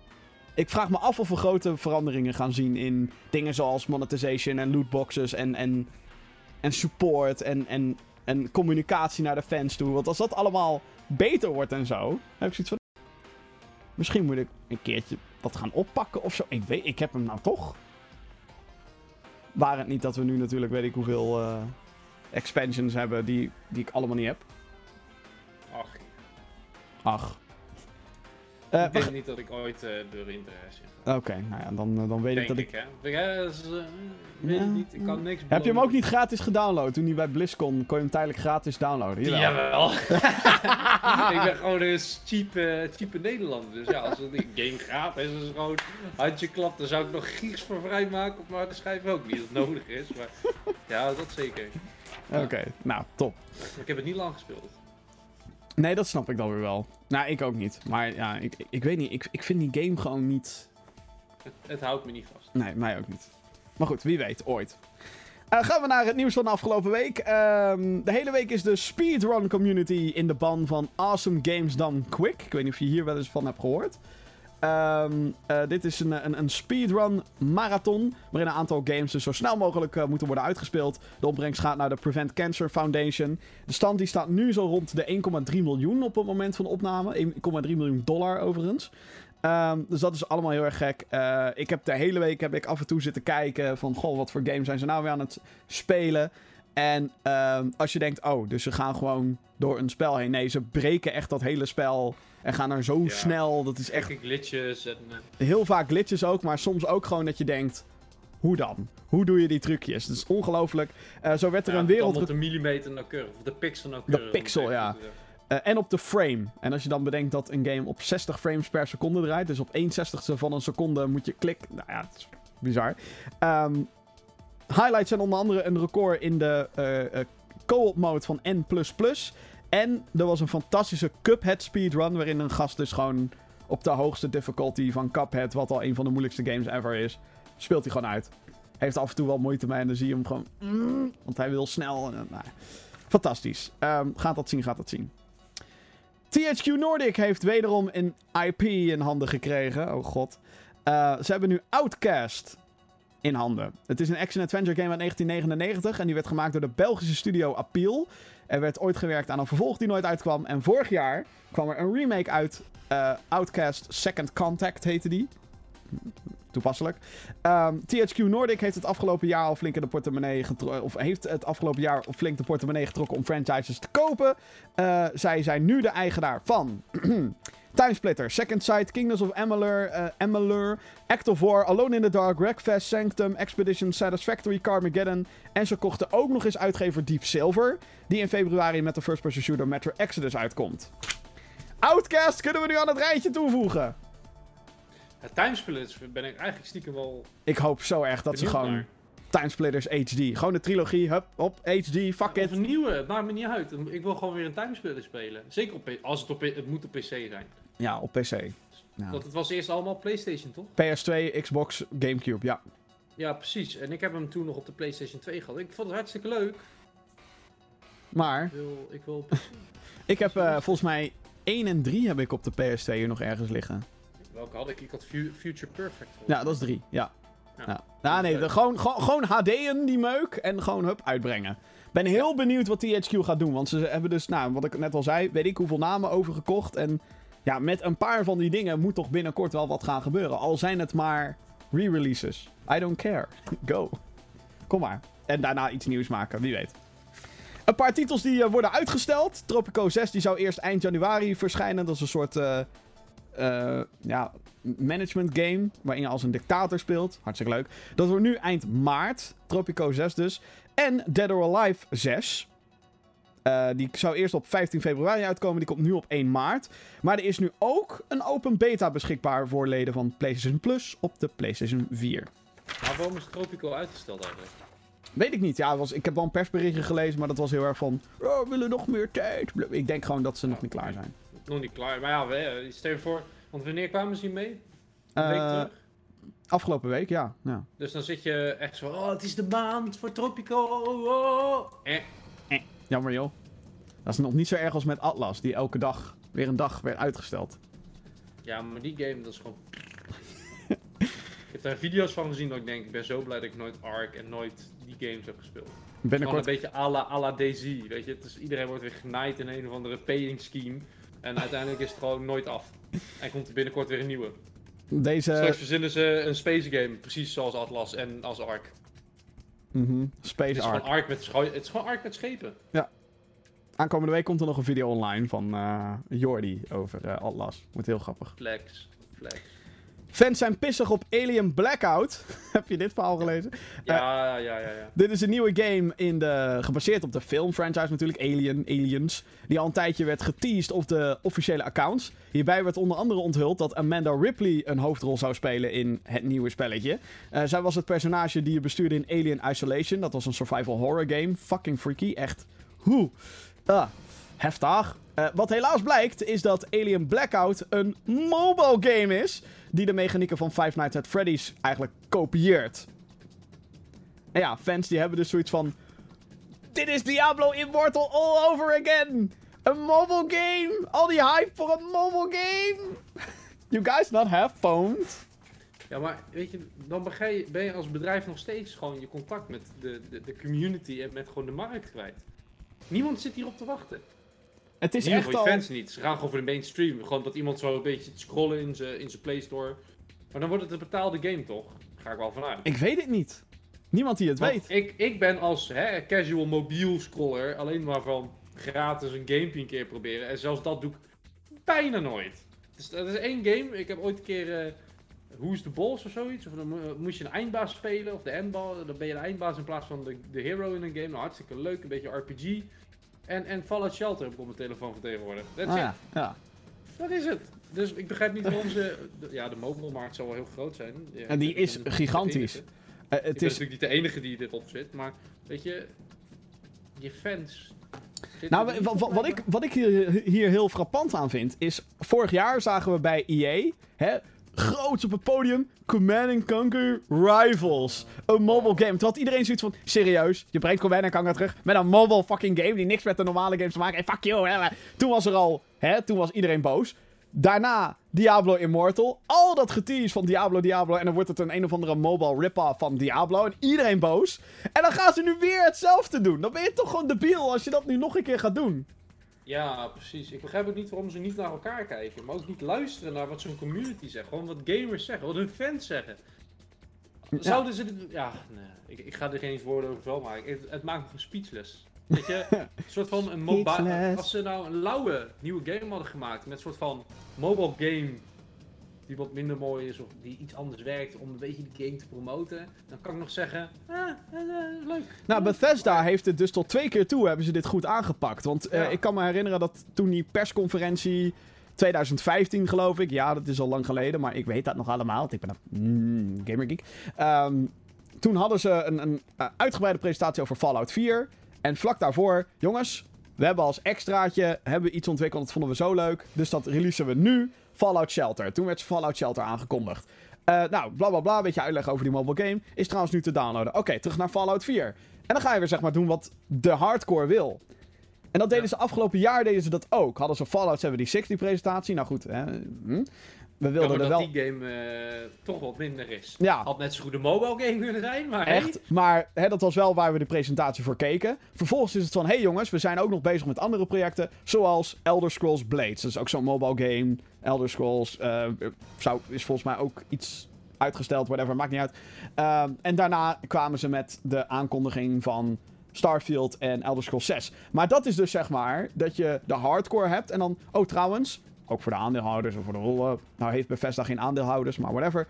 Ik vraag me af of we grote veranderingen gaan zien in dingen zoals monetization en lootboxes en, en, en support en, en, en communicatie naar de fans toe. Want als dat allemaal beter wordt en zo, heb ik zoiets van... Misschien moet ik een keertje dat gaan oppakken of zo. Ik weet, ik heb hem nou toch. Waar het niet dat we nu natuurlijk weet ik hoeveel eh, expansions hebben die, die ik allemaal niet heb. Ach, Ach. Eh, ik denk niet dat ik ooit door interesse Oké, nou ja, dan, eh, dan weet ik dat ik, ik... hè. Is, weet Ja. niet. Ik kan niks Heb je hem ook niet gratis gedownload? Toen hij bij BlizzCon kon je hem tijdelijk gratis downloaden. Jawel. Jawel. ik ben gewoon een cheap, cheape Nederlander. Dus ja, als een game gratis is, gewoon handje klapt, dan zou ik nog gigs voor vrijmaken op mijn harde schijf ook niet. Dat het nodig is. Maar ja, dat zeker. Oké, nou, top. Maar ik heb het niet lang gespeeld. Nee, dat snap ik dan weer wel. Nou, ik ook niet. Maar ja, ik, ik weet niet. Ik, ik vind die game gewoon niet... Het, het houdt me niet vast. Nee, mij ook niet. Maar goed, wie weet, ooit. Eh, gaan we naar het nieuws van de afgelopen week. Ehm, de hele week is de speedrun community in de ban van Awesome Games Done Quick. Ik weet niet of je hier wel eens van hebt gehoord. Ehm, eh, dit is een, een, een speedrun marathon. Waarin een aantal games dus zo snel mogelijk eh, moeten worden uitgespeeld. De opbrengst gaat naar de Prevent Cancer Foundation. De stand die staat nu zo rond de 1,3 miljoen op het moment van opname. 1,3 miljoen dollar overigens. Ehm, dus dat is allemaal heel erg gek. Eh, ik heb de hele week heb ik af en toe zitten kijken van... Goh, wat voor games zijn ze nou weer aan het spelen? En ehm, als je denkt, oh, dus ze gaan gewoon door een spel heen. Nee, ze breken echt dat hele spel en gaan er zo Ja. snel. Dat is echt glitches en... eh, heel vaak glitches ook, maar soms ook gewoon dat je denkt... Hoe dan? Hoe doe je die trucjes? Dat is ongelooflijk. Eh, zo werd er ja, een het wereld... op de millimeter nauwkeurig. Of de pixel nauwkeurig. De pixel, het ja. Eh, en op de frame. En als je dan bedenkt dat een game op 60 frames per seconde draait, dus op 1 60ste van een seconde moet je klikken. Nou ja, het is bizar. Ehm, highlights zijn onder andere een record in de eh, co-op mode van N++. En er was een fantastische Cuphead speedrun, waarin een gast dus gewoon op de hoogste difficulty van Cuphead, wat al een van de moeilijkste games ever is, speelt hij gewoon uit. Heeft af en toe wel moeite mee en dan zie je hem gewoon... mm, want hij wil snel. En, nou, fantastisch. Ehm, gaat dat zien, gaat dat zien. THQ Nordic heeft wederom een IP in handen gekregen. Oh god. Eh, ze hebben nu Outcast in handen. Het is een action-adventure game uit 1999 en die werd gemaakt door de Belgische studio Appeal. Er werd ooit gewerkt aan een vervolg die nooit uitkwam. En vorig jaar kwam er een remake uit. eh, Outcast Second Contact heette die. toepasselijk. Ehm, THQ Nordic heeft het afgelopen jaar al flink in de portemonnee getrokken. Of heeft het afgelopen jaar flink de portemonnee getrokken om franchises te kopen. Uh, zij zijn nu de eigenaar van. Timesplitter, Second Sight, Kingdoms of Amalur, uh, Amalur Act of War, Alone in the Dark, Wreckfest, Sanctum, Expedition, Satisfactory, Carmageddon. En ze kochten ook nog eens uitgever Deep Silver, die in februari met de first-person shooter Metro Exodus uitkomt. Outcast kunnen we nu aan het rijtje toevoegen. Timesplitters ben ik eigenlijk stiekem wel... Ik hoop zo erg dat ze gewoon... Naar. Timesplitters HD. Gewoon de trilogie, hup, op, HD, fuck it. Of een nieuwe, maakt me niet uit. Ik wil gewoon weer een Timesplitter spelen. Zeker op, als het op, het moet op PC zijn. Ja, op PC. Ja. Want het was eerst allemaal PlayStation, toch? PS2, Xbox, Gamecube, ja. Ja, precies. En ik heb hem toen nog op de PlayStation 2 gehad. Ik vond het hartstikke leuk. Maar... Ik wil... Ik, wil ik heb uh, volgens mij 1 en 3 heb ik op de PS2 hier nog ergens liggen. Welke had ik? Ik had Future Perfect. Ja, dat is 3, ja. Ja. Nou, nee, de, gewoon, gewoon, gewoon HD'en die meuk en gewoon hup uitbrengen. Ben heel benieuwd wat THQ gaat doen. Want ze hebben dus, nou, wat ik net al zei, weet ik hoeveel namen overgekocht. En ja, met een paar van die dingen moet toch binnenkort wel wat gaan gebeuren. Al zijn het maar re-releases. I don't care. Go. Kom maar. En daarna iets nieuws maken, wie weet. Een paar titels die uh, worden uitgesteld. Tropico 6 die zou eerst eind januari verschijnen. Dat is een soort uh, uh, ja, management game. Waarin je als een dictator speelt. Hartstikke leuk. Dat wordt nu eind maart. Tropico 6 dus. En Dead or Alive 6. Uh, die zou eerst op 15 februari uitkomen. Die komt nu op 1 maart. Maar er is nu ook een open beta beschikbaar voor leden van PlayStation Plus op de PlayStation 4. Maar waarom is Tropico uitgesteld eigenlijk? Weet ik niet. Ja, was, ik heb wel een persberichtje gelezen, maar dat was heel erg van... Oh, we willen nog meer tijd. Ik denk gewoon dat ze nog niet klaar zijn. Nog niet klaar. Maar ja, we, stel je voor... Want wanneer kwamen ze hiermee? Een week terug? Afgelopen week, ja. ja. Dus dan zit je echt zo... Oh, het is de maand voor Tropico. Oh, oh. Eh. Jammer joh. Dat is nog niet zo erg als met Atlas, die elke dag weer een dag werd uitgesteld. Ja, maar die game, dat is gewoon... ik heb daar video's van gezien dat ik denk, ik ben zo blij dat ik nooit Ark en nooit die games heb gespeeld. Binnenkort... een beetje à la, à la DayZ, weet je. Dus iedereen wordt weer genaaid in een of andere paying scheme. En uiteindelijk is het gewoon nooit af. En komt er binnenkort weer een nieuwe. Deze... Straks verzinnen ze een space game, precies zoals Atlas en als Ark. Mhm. Space het is Ark. Ark met, het is gewoon Ark met schepen. Ja. Aankomende week komt er nog een video online van uh, Jordi over uh, Atlas. Wordt heel grappig. Flex. Flex. Fans zijn pissig op Alien Blackout. Heb je dit verhaal gelezen? Ja, uh, ja, ja, ja, Dit is een nieuwe game in de, gebaseerd op de filmfranchise natuurlijk, Alien, Aliens. Die al een tijdje werd geteased op de officiële accounts. Hierbij werd onder andere onthuld dat Amanda Ripley een hoofdrol zou spelen in het nieuwe spelletje. Uh, zij was het personage die je bestuurde in Alien Isolation. Dat was een survival horror game. Fucking freaky, echt. Hoe? Ah, heftig. Uh, wat helaas blijkt, is dat Alien Blackout een mobile game is. Die de mechanieken van Five Nights at Freddy's eigenlijk kopieert. En ja, fans die hebben dus zoiets van. Dit is Diablo Immortal all over again! Een mobile game! Al die hype voor een mobile game! you guys not have phones? Ja, maar weet je, dan ben je, ben je als bedrijf nog steeds gewoon je contact met de, de, de community en met gewoon de markt kwijt. Niemand zit hierop te wachten. Het is echt al... fans niet. Ze gaan gewoon voor de mainstream. Gewoon dat iemand zo een beetje scrollen in zijn in Play Store. Maar dan wordt het een betaalde game, toch? Daar ga ik wel vanuit. Ik weet het niet. Niemand die het weet. Ik, ik ben als hè, casual mobiel scroller alleen maar van gratis een game een keer proberen. En zelfs dat doe ik bijna nooit. Dus dat is één game. Ik heb ooit een keer... Uh, Who's the Boss of zoiets. Of dan moest je een eindbaas spelen, of de endball. Dan ben je de eindbaas in plaats van de, de hero in een game. Nou, hartstikke leuk, een beetje RPG. En, en Fallout Shelter heb ik op mijn telefoon vertegenwoordigd. That's ah, ja, ja. Dat is het. Dus ik begrijp niet waarom ze... Ja, de mobile markt zal wel heel groot zijn. Ja, en die is gigantisch. Uh, het ik is natuurlijk niet de enige die dit opzet, maar weet je, je fans. Nou, wat, wat, ik, wat ik hier, hier heel frappant aan vind, is vorig jaar zagen we bij EA, hè, groots op het podium. Command Conquer Rivals. Een mobile game. Had iedereen zoiets van, serieus, je brengt Command Conquer terug met een mobile fucking game die niks met de normale games te maken heeft. Fuck you. Toen was er al, hè, toen was iedereen boos. Daarna Diablo Immortal. Al dat getease van Diablo, Diablo. En dan wordt het een een of andere mobile rip-off van Diablo. En iedereen boos. En dan gaan ze nu weer hetzelfde doen. Dan ben je toch gewoon debiel als je dat nu nog een keer gaat doen. Ja, precies. Ik begrijp ook niet waarom ze niet naar elkaar kijken. Maar ook niet luisteren naar wat zo'n community zegt. Gewoon wat gamers zeggen, wat hun fans zeggen. Zouden ze dit... Ja, nee, ik, ik ga er geen woorden over vuil maken. Het, het maakt me gewoon speechless. Weet je, een soort van een mobile... Als ze nou een lauwe nieuwe game hadden gemaakt met een soort van mobile game die wat minder mooi is of die iets anders werkt om een beetje die game te promoten, dan kan ik nog zeggen, ah, eh, eh, leuk. Nou, Bethesda heeft het dus tot twee keer toe hebben ze dit goed aangepakt. Want eh, ik kan me herinneren dat toen die persconferentie 2015 geloof ik, ja dat is al lang geleden, maar ik weet dat nog allemaal, want ik ben een mm, gamergeek. Ehm, toen hadden ze een, een uitgebreide presentatie over Fallout 4 en vlak daarvoor, jongens, we hebben als extraatje hebben we iets ontwikkeld, dat vonden we zo leuk, dus dat releasen we nu, Fallout Shelter. Toen werd Fallout Shelter aangekondigd. Eh, nou, bla bla bla, een beetje uitleggen over die mobile game. Is trouwens nu te downloaden. Oké, terug naar Fallout 4. En dan ga je weer zeg maar doen wat de hardcore wil. En dat deden Ja. ze afgelopen jaar deden ze dat ook. Hadden ze Fallout 76 presentatie. Nou goed, hè, hm. We wilden er dat wel... die game eh, toch wat minder is. Ja, Had net zo goed een mobile game kunnen zijn, maar echt. Maar hè, dat was wel waar we de presentatie voor keken. Vervolgens is het van, hey jongens, we zijn ook nog bezig met andere projecten. Zoals Elder Scrolls Blades. Dat is ook zo'n mobile game. Elder Scrolls eh, zou, is volgens mij ook iets uitgesteld, whatever, maakt niet uit. Ehm, en daarna kwamen ze met de aankondiging van Starfield en Elder Scrolls 6. Maar dat is dus zeg maar dat je de hardcore hebt en dan... Oh, trouwens, ook voor de aandeelhouders of voor de rollen. Nou heeft Bethesda geen aandeelhouders, maar whatever.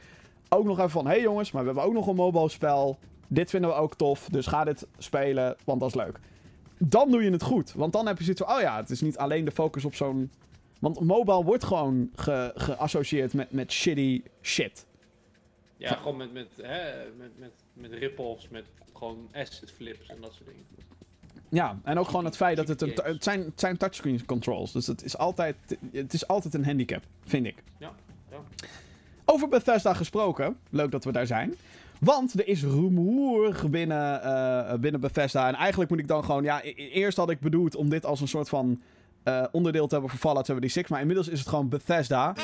Ook nog even van, hey jongens, maar we hebben ook nog een mobile spel. Dit vinden we ook tof, dus ga dit spelen, want dat is leuk. Dan doe je het goed, want dan heb je zoiets van, oh ja, het is niet alleen de focus op zo'n... Want mobile wordt gewoon ge- geassocieerd met, met shitty shit. Ja, gewoon met, met, met, met, met met gewoon asset flips en dat soort dingen. Ja, en ook gewoon het feit dat het een... Het zijn, het zijn touchscreen controls, dus het is altijd... Het is altijd een handicap, vind ik. Ja, ja. Over Bethesda gesproken, leuk dat we daar zijn. Want er is rumoer binnen, eh, binnen Bethesda. En eigenlijk moet ik dan gewoon... Ja, e- e- eerst had ik bedoeld om dit als een soort van eh, onderdeel te hebben voor Fallout 76. Maar inmiddels is het gewoon Bethesda. De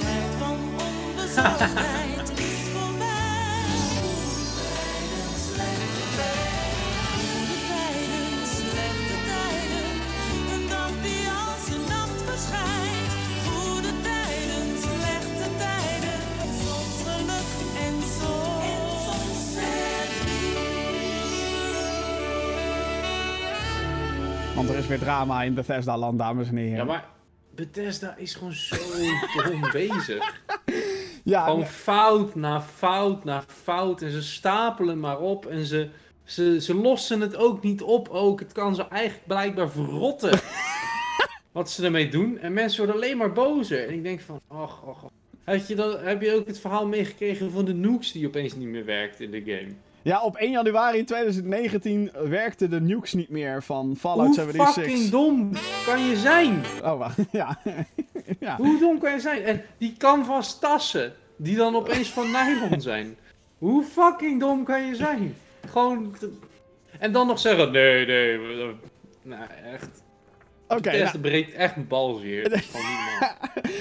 tijd van Want er is weer drama in Bethesda-land, dames en heren. ja, maar Bethesda is gewoon zo dom bezig. Ja, Gewoon fout na fout na fout. En ze stapelen maar op. En ze, ze, ze lossen het ook niet op. Ook. Het kan ze eigenlijk blijkbaar verrotten. wat ze ermee doen. En mensen worden alleen maar bozer. En ik denk van, och, och, och. Heb je, dan, heb je ook het verhaal meegekregen van de nukes die opeens niet meer werkt in de game? Ja, op 1 januari 2019 werkten de nukes niet meer van Fallout Hoe 76. fucking dom kan je zijn? Oh, wacht. Ja. ja. Hoe dom kan je zijn? En die canvas tassen, die dan opeens van nylon zijn. Hoe fucking dom kan je zijn? Gewoon... En dan nog zeggen, nee, nee. Nou, echt. Oké, De nou, breekt echt mijn bal hier.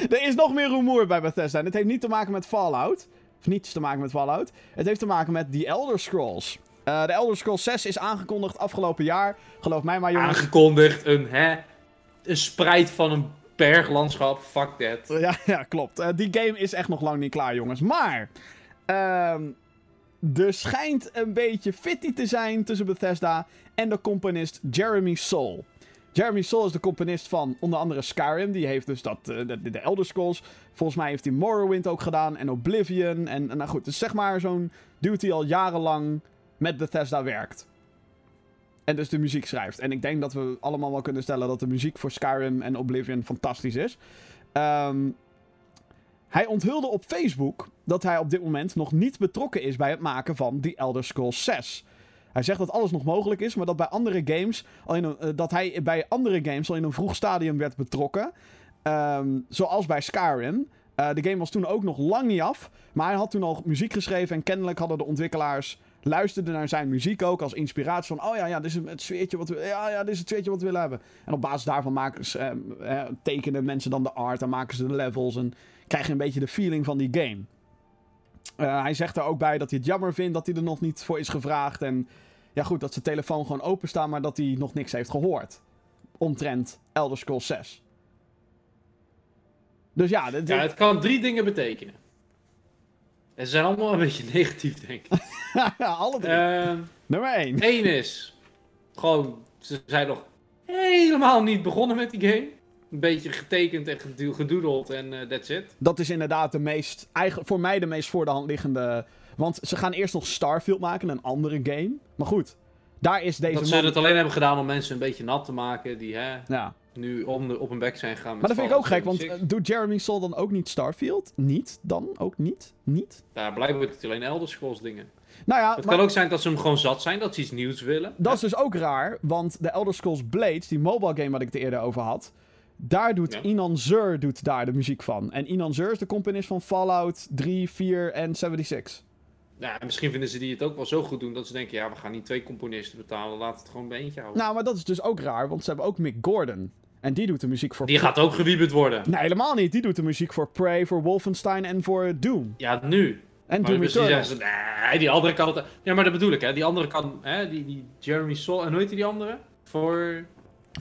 Er is nog meer rumoer bij Bethesda. En het heeft niet te maken met Fallout. Of niets te maken met Fallout. Het heeft te maken met The Elder Scrolls. Eh, de Elder Scrolls 6 is aangekondigd afgelopen jaar. Geloof mij maar, jongens. Aangekondigd, een, hè, een spreid van een berglandschap. Fuck that. Ja, ja klopt. Eh, die game is echt nog lang niet klaar, jongens. Maar... ehm, er schijnt een beetje fitty te zijn tussen Bethesda en de componist Jeremy Soule. Jeremy Soule is de componist van onder andere Skyrim. Die heeft dus dat, eh, de, de Elder Scrolls. Volgens mij heeft hij Morrowind ook gedaan en Oblivion. En, en nou goed, dus zeg maar zo'n dude die al jarenlang met Bethesda werkt. En dus de muziek schrijft. En ik denk dat we allemaal wel kunnen stellen dat de muziek voor Skyrim en Oblivion fantastisch is. Ehm, hij onthulde op Facebook dat hij op dit moment nog niet betrokken is bij het maken van The Elder Scrolls 6. Hij zegt dat alles nog mogelijk is, maar dat, bij andere games al in eh, dat hij bij andere games al in een vroeg stadium werd betrokken. Ehm, zoals bij Skyrim. Eh, de game was toen ook nog lang niet af, maar hij had toen al muziek geschreven en kennelijk hadden de ontwikkelaars luisterden naar zijn muziek ook als inspiratie van, oh ja, ja, dit is het sfeertje wat we, ja, ja, dit is het sfeertje wat we willen hebben. En op basis daarvan maken ze, eh, eh, tekenen mensen dan de art en maken ze de levels en krijg je een beetje de feeling van die game. Hij zegt er ook bij dat hij het jammer vindt dat hij er nog niet voor is gevraagd. En ja, goed, dat zijn telefoon gewoon open staat, maar dat hij nog niks heeft gehoord. Omtrent Elder Scrolls 6. Dus ja, dit, Ja, het kan drie dingen betekenen. En ze zijn allemaal een beetje negatief, denk ik. Alle drie. Ehm Nummer 1. Eén is, gewoon, ze zijn nog helemaal niet begonnen met die game. Een beetje getekend en gedo- gedoodeld en eh, that's it. Dat is inderdaad de meest, eigenlijk voor mij de meest voor de hand liggende. Want ze gaan eerst nog Starfield maken, een andere game. Maar goed, daar is deze dat man... ze het alleen hebben gedaan om mensen een beetje nat te maken die hè, Ja. nu om de, op hun bek zijn gegaan. Maar dat vind ik ook gek, want 76. eh, doet Jeremy Sol dan ook niet Starfield? Niet? Dan? Ook niet? Niet? Ja, blijkbaar doet hij alleen Elder Scrolls dingen. Nou ja, Het maar kan ook zijn dat ze hem gewoon zat zijn, dat ze iets nieuws willen. dat is dus ook raar, want de Elder Scrolls Blades, die mobile game waar ik het eerder over had, daar doet Ja. Inan Zur doet daar de muziek van. En Inan Zur is de componist van Fallout 3, 4 en 76. Ja, misschien vinden ze die het ook wel zo goed doen dat ze denken, ja, we gaan niet twee componisten betalen, laten we het gewoon bij eentje houden. Nou, maar dat is dus ook raar, want ze hebben ook Mick Gordon. En die doet de muziek voor... Die gaat ook gewieberd worden. Nee, helemaal niet. Die doet de muziek voor Prey, voor Wolfenstein en voor Doom. Ja, nu. En Maar Doom misschien Eternal. zeggen ze, nee, die andere kan het... Ja, maar dat bedoel ik, hè. Die andere kan, hè, die, die Jeremy Sol... En hoe heet die andere? Voor...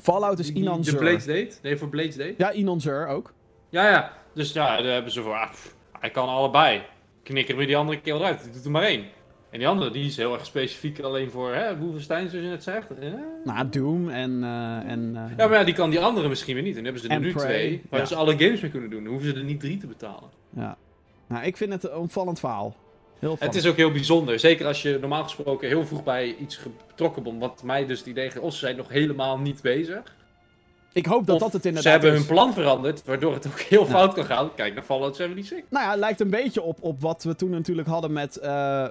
Fallout is die- Inan De Zur. Blades Date? Nee, voor Blades Date? Ja, Inan Zur ook. Ja, ja. Dus ja, daar hebben ze voor... ah, hij kan allebei. Knikker we die andere keer eruit. Die doet er maar één. En die andere, die is heel erg specifiek alleen voor, hè, Wolfenstein, zoals je net zegt. Eh. Nou, Doom en... eh, en eh, Ja, maar ja, die kan die andere misschien weer niet. En dan hebben ze er nu Prey, twee, waar ja. ze alle games mee kunnen doen. Dan hoeven ze er niet drie te betalen. ja. Nou, ik vind het een opvallend verhaal. Heel. Het is ook heel bijzonder. Zeker als je normaal gesproken heel vroeg bij iets betrokken bent. Wat mij dus het idee geeft, of ze zijn nog helemaal niet bezig. Ik hoop dat Of dat het inderdaad Ze hebben is. hun plan veranderd, waardoor het ook heel fout kan gaan. Kijk naar Fallout 76. Nou ja, het lijkt een beetje op, op wat we toen natuurlijk hadden met... eh,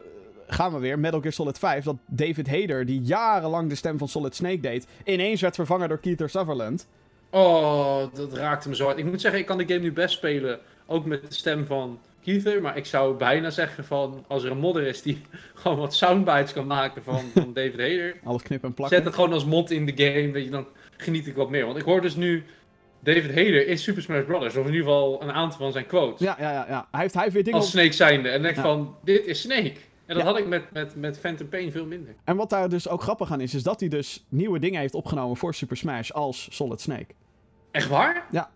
gaan we weer, Metal Gear Solid 5. Dat David Hayter, die jarenlang de stem van Solid Snake deed... ineens werd vervangen door Keith Sutherland. Oh, dat raakte me zo hard. Ik moet zeggen, ik kan de game nu best spelen. Ook met de stem van Keither. Maar ik zou bijna zeggen van, als er een modder is die gewoon wat soundbites kan maken van, van David Hayter. Alles knippen en plakken. Zet het gewoon als mod in de game, weet je, dan geniet ik wat meer. Want ik hoor dus nu David Hayter in Super Smash Bros. Of in ieder geval een aantal van zijn quotes. Ja, ja, ja, ja. Hij heeft, hij heeft weer dingen als. Snake zijnde. En denk Ja. van, dit is Snake. En dat Ja. had ik met, met, met Phantom Pain veel minder. En wat daar dus ook grappig aan is, is dat hij dus nieuwe dingen heeft opgenomen voor Super Smash als Solid Snake. Echt waar? Ja.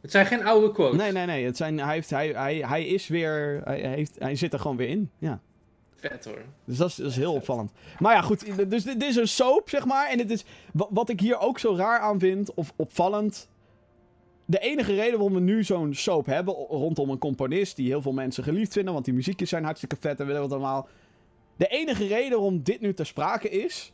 Het zijn geen oude quotes. Nee, nee, nee. Het zijn, hij, heeft, hij, hij, hij is weer... Hij, heeft, hij zit er gewoon weer in. Ja. Vet hoor. Dus dat is, dat is heel opvallend. Maar ja, goed. Dus dit, is een soap, zeg maar. En dit is, wa- wat ik hier ook zo raar aan vind, of opvallend... De enige reden waarom we nu zo'n soap hebben rondom een componist... die heel veel mensen geliefd vinden... want die muziekjes zijn hartstikke vet en willen wat allemaal... De enige reden waarom dit nu ter sprake is...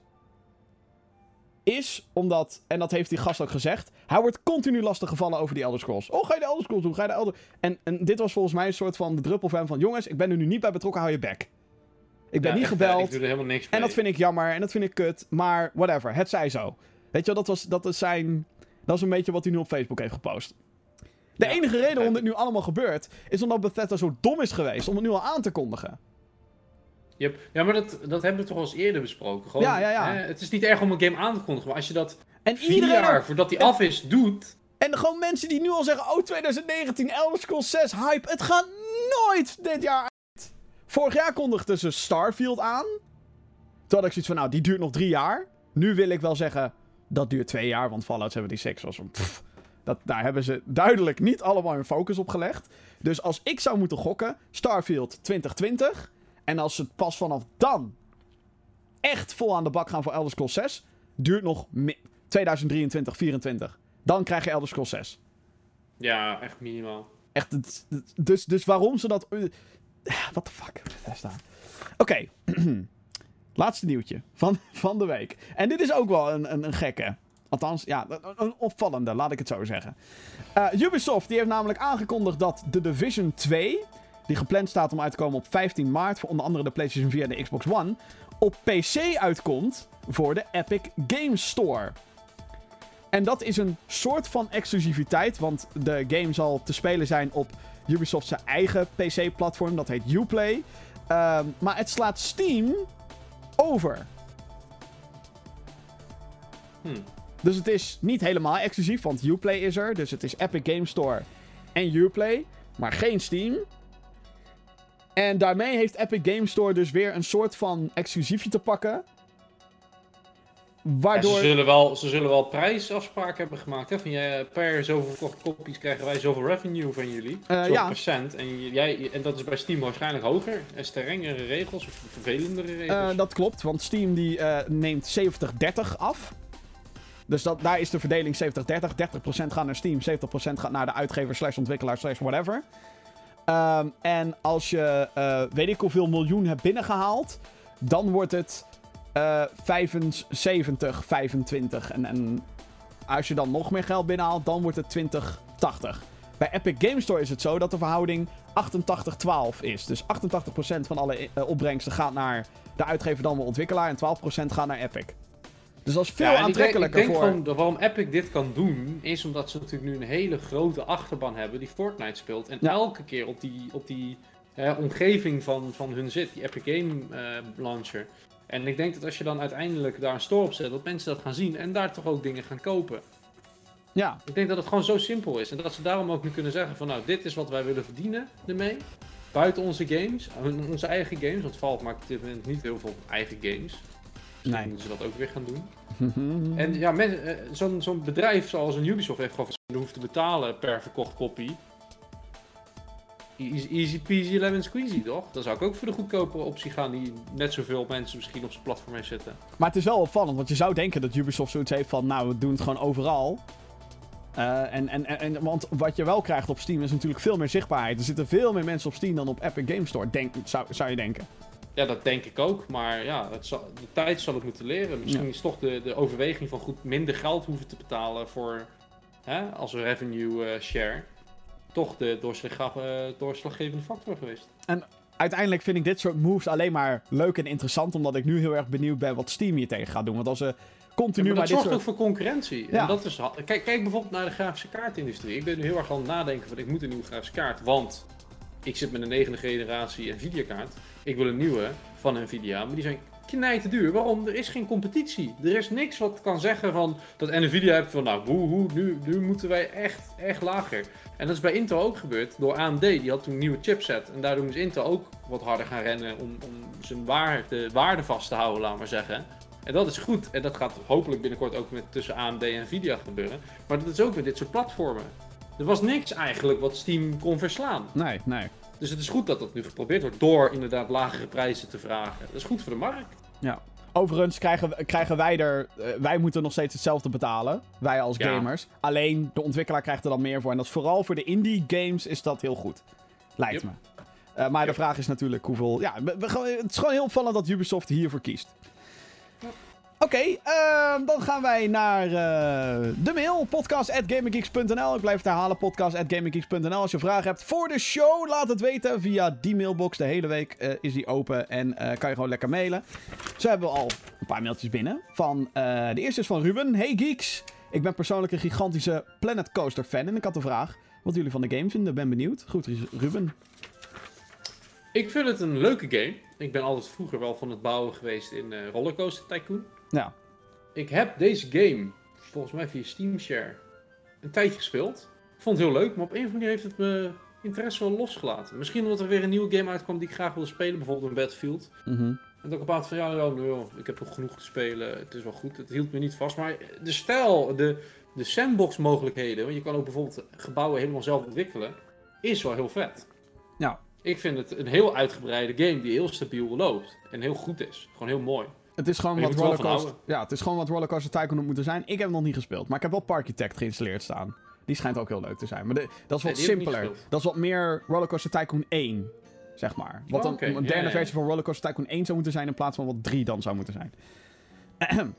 is omdat, en dat heeft die gast ook gezegd... hij wordt continu lastig gevallen over die Elder Scrolls. Oh, ga je de Elder Scrolls doen? Ga je de Elder... En, en dit was volgens mij een soort van de druppel van van... jongens, ik ben er nu niet bij betrokken, hou je bek. Ik ben Ja, niet echt, gebeld. Ik doe er helemaal niks mee. En dat vind ik jammer en dat vind ik kut. Maar whatever, het zij zo. Weet je wel, dat was, dat is zijn... Dat is een beetje wat hij nu op Facebook heeft gepost. De Ja, enige reden waarom dit nu allemaal gebeurt... is omdat Bethesda zo dom is geweest om het nu al aan te kondigen. Yep. Ja, maar dat, dat hebben we toch al eens eerder besproken. Gewoon, Ja, ja, ja. Hè, het is niet erg om een game aan te kondigen, maar als je dat En vier iedereen... jaar voordat die af is doet... En gewoon mensen die nu al zeggen... Oh, 2019, Elder Scrolls 6, hype. Het gaat nooit dit jaar. Vorig jaar kondigden ze Starfield aan. Toen had ik zoiets van, nou, die duurt nog drie jaar. Nu wil ik wel zeggen, dat duurt twee jaar. Want Fallout 76 was een... pff, dat, daar hebben ze duidelijk niet allemaal hun focus op gelegd. Dus als ik zou moeten gokken, Starfield 2020. En als ze pas vanaf dan echt vol aan de bak gaan voor Elder Scrolls 6... duurt nog mi- 2023, 2024. Dan krijg je Elder Scrolls 6. Ja, echt minimaal. Echt, dus, dus waarom ze dat... What the fuck? Bethesda. Oké. Laatste nieuwtje van, van de week. En dit is ook wel een, een, een gekke. Althans, ja, een, een opvallende, laat ik het zo zeggen. Eh, Ubisoft die heeft namelijk aangekondigd dat The Division 2... die gepland staat om uit te komen op 15 maart... voor onder andere de PlayStation 4 en de Xbox One... op PC uitkomt voor de Epic Games Store. En dat is een soort van exclusiviteit, want de game zal te spelen zijn op Ubisoft's eigen PC-platform, dat heet Uplay. Ehm, maar het slaat Steam over. Hm. Dus het is niet helemaal exclusief, want Uplay is er. Dus het is Epic Games Store en Uplay, maar geen Steam. En daarmee heeft Epic Games Store dus weer een soort van exclusiefje te pakken. Ja, ze, zullen wel, ze zullen wel prijsafspraken hebben gemaakt. Hè? Van jij, per zoveel verkochte kopies krijgen wij zoveel revenue van jullie. Eh, zoveel ja. procent. En, jij, en dat is bij Steam waarschijnlijk hoger. En strengere regels of vervelendere regels. Eh, dat klopt, want Steam die, eh, neemt 70-30 af. Dus dat, daar is de verdeling 70-30. 30% gaat naar Steam, 70% gaat naar de uitgever slash ontwikkelaar slash whatever. Ehm, en als je eh, weet ik hoeveel miljoen hebt binnengehaald, dan wordt het eh 75, 25. En, en als je dan nog meer geld binnenhaalt, dan wordt het 20, 80. Bij Epic Game Store is het zo dat de verhouding 88-12 is. Dus 88% van alle eh, opbrengsten gaat naar de uitgever dan de ontwikkelaar en 12% gaat naar Epic. Dus dat is veel Ja, en ik denk- aantrekkelijker Ik denk, voor... waarom Epic dit kan doen, is omdat ze natuurlijk nu een hele grote achterban hebben die Fortnite speelt. En Ja. elke keer op die, op die eh, omgeving van, van hun zit, die Epic Game eh, Launcher. En ik denk dat als je dan uiteindelijk daar een store op zet, dat mensen dat gaan zien en daar toch ook dingen gaan kopen. Ja, Ik denk dat het gewoon zo simpel is. En dat ze daarom ook nu kunnen zeggen van nou, dit is wat wij willen verdienen ermee. Buiten onze games, onze eigen games. Want Valve maakt op dit moment niet heel veel eigen games. Dus Nee. moeten ze dat ook weer gaan doen. En ja, eh, zo'n zo'n bedrijf zoals een Ubisoft heeft gewoon hoeft te betalen per verkocht kopie. Easy, easy peasy lemon squeezy, toch? Dan zou ik ook voor de goedkopere optie gaan die net zoveel mensen misschien op zijn platform heeft zitten. Maar het is wel opvallend, want je zou denken dat Ubisoft zoiets heeft van, nou, we doen het gewoon overal. Eh, en, en, en, want wat je wel krijgt op Steam is natuurlijk veel meer zichtbaarheid. Er zitten veel meer mensen op Steam dan op Epic Games Store, denk, zou, zou je denken. Ja, dat denk ik ook. Maar ja, het zal, de tijd zal het moeten leren. Misschien Ja. is toch de, de overweging van goed minder geld hoeven te betalen voor hè, als revenue eh, share. Toch de eh, doorslaggevende factor geweest. Uiteindelijk vind ik dit soort moves alleen maar leuk en interessant, omdat ik nu heel erg benieuwd ben wat Steam hier tegen gaat doen. Want als ze continu Ja, maar maar dit zorgt soort... ook voor concurrentie. Ja. En dat is, kijk, kijk bijvoorbeeld naar de grafische kaartindustrie. Ik ben nu heel erg aan het nadenken van ik moet een nieuwe grafische kaart. Want ik zit met een negende generatie Nvidia kaart. Ik wil een nieuwe van Nvidia. Maar die zijn knijten duur. Waarom? Er is geen competitie. Er is niks wat kan zeggen van dat Nvidia heeft van nou woehoe, nu, nu moeten wij echt, echt lager. En dat is bij Intel ook gebeurd door AMD. Die had toen een nieuwe chipset. En daardoor moest Intel ook wat harder gaan rennen om, om zijn waarde, waarde vast te houden, laat maar zeggen. En dat is goed. En dat gaat hopelijk binnenkort ook met tussen AMD en Nvidia gebeuren. Maar dat is ook met dit soort platformen. Er was niks eigenlijk wat Steam kon verslaan. Nee, nee. Dus het is goed dat dat nu geprobeerd wordt door inderdaad lagere prijzen te vragen. Dat is goed voor de markt. Ja. Overigens krijgen, krijgen wij er... eh, wij moeten nog steeds hetzelfde betalen. Wij als Ja. gamers. Alleen de ontwikkelaar krijgt er dan meer voor. En dat is vooral voor de indie games is dat heel goed. Lijkt Yep. me. Eh, maar de vraag is natuurlijk hoeveel... Ja, we- we gaan- het is gewoon heel opvallend dat Ubisoft hiervoor kiest. Oké, ehm, dan gaan wij naar eh, de mail. Podcast.gaminggeeks.nl Ik blijf het herhalen. Podcast.gaminggeeks.nl Als je vragen hebt voor de show, laat het weten. Via die mailbox. De hele week eh, is die open. En eh, kan je gewoon lekker mailen. Zo hebben we al een paar mailtjes binnen. Van, de eerste is van Ruben. Hey geeks. Ik ben persoonlijk een gigantische Planet Coaster fan. En ik had de vraag wat jullie van de game vinden. Ben benieuwd. Goed, Ruben. Ik vind het een leuke game. Ik ben altijd vroeger wel van het bouwen geweest in Rollercoaster Tycoon. Ja. Ik heb deze game, volgens mij via Steam Share, een tijdje gespeeld. Ik vond het heel leuk, maar op een of andere manier heeft het me interesse wel losgelaten. Misschien omdat er weer een nieuwe game uitkwam die ik graag wilde spelen, bijvoorbeeld een Battlefield. Mhm. En dat ik op van ja, ja nou, ik heb nog genoeg te spelen, het is wel goed. Het hield me niet vast, maar de stijl, de, de sandbox mogelijkheden, want je kan ook bijvoorbeeld gebouwen helemaal zelf ontwikkelen, is wel heel vet. Ja. Ik vind het een heel uitgebreide game die heel stabiel loopt en heel goed is. Gewoon heel mooi. Het is gewoon wat moet er rollercoaster. Ja, het is gewoon wat rollercoaster tycoon had moeten zijn. Ik heb hem nog niet gespeeld, maar ik heb wel Parkitect geïnstalleerd staan. Die schijnt ook heel leuk te zijn. Maar de- dat is wat Nee, simpeler. Dat is wat meer Rollercoaster Tycoon 1, zeg maar. Wat Oh, een, derde ja. versie van Rollercoaster Tycoon 1 zou moeten zijn in plaats van wat 3 dan zou moeten zijn.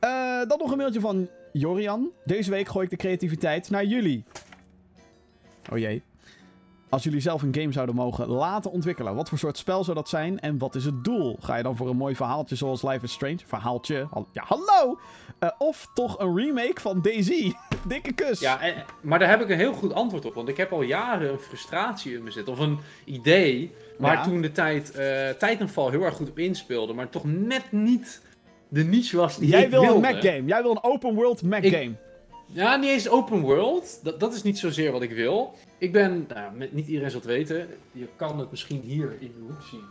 Eh, dan nog een mailtje van Jorian. Deze week gooi ik de creativiteit naar jullie. Oh jee. Als jullie zelf een game zouden mogen laten ontwikkelen, wat voor soort spel zou dat zijn en wat is het doel? Ga je dan voor een mooi verhaaltje zoals Life is Strange? Verhaaltje? Ja, hallo! Eh, of toch een remake van Daisy? Dikke kus! Ja, en- maar daar heb ik een heel goed antwoord op. Want ik heb al jaren een frustratie in me zitten. Of een idee waar Ja. toen de tijd eh Titanfall heel erg goed op inspeelde. Maar toch net niet de niche was die Jij ik wil een wilde. Mac game. Jij wil een open world Mac Ik- game. Ja, niet eens open world. Dat, dat is niet zozeer wat ik wil. Ik ben, nou, met, niet iedereen zal het weten. Je kan het misschien hier in de hoek zien.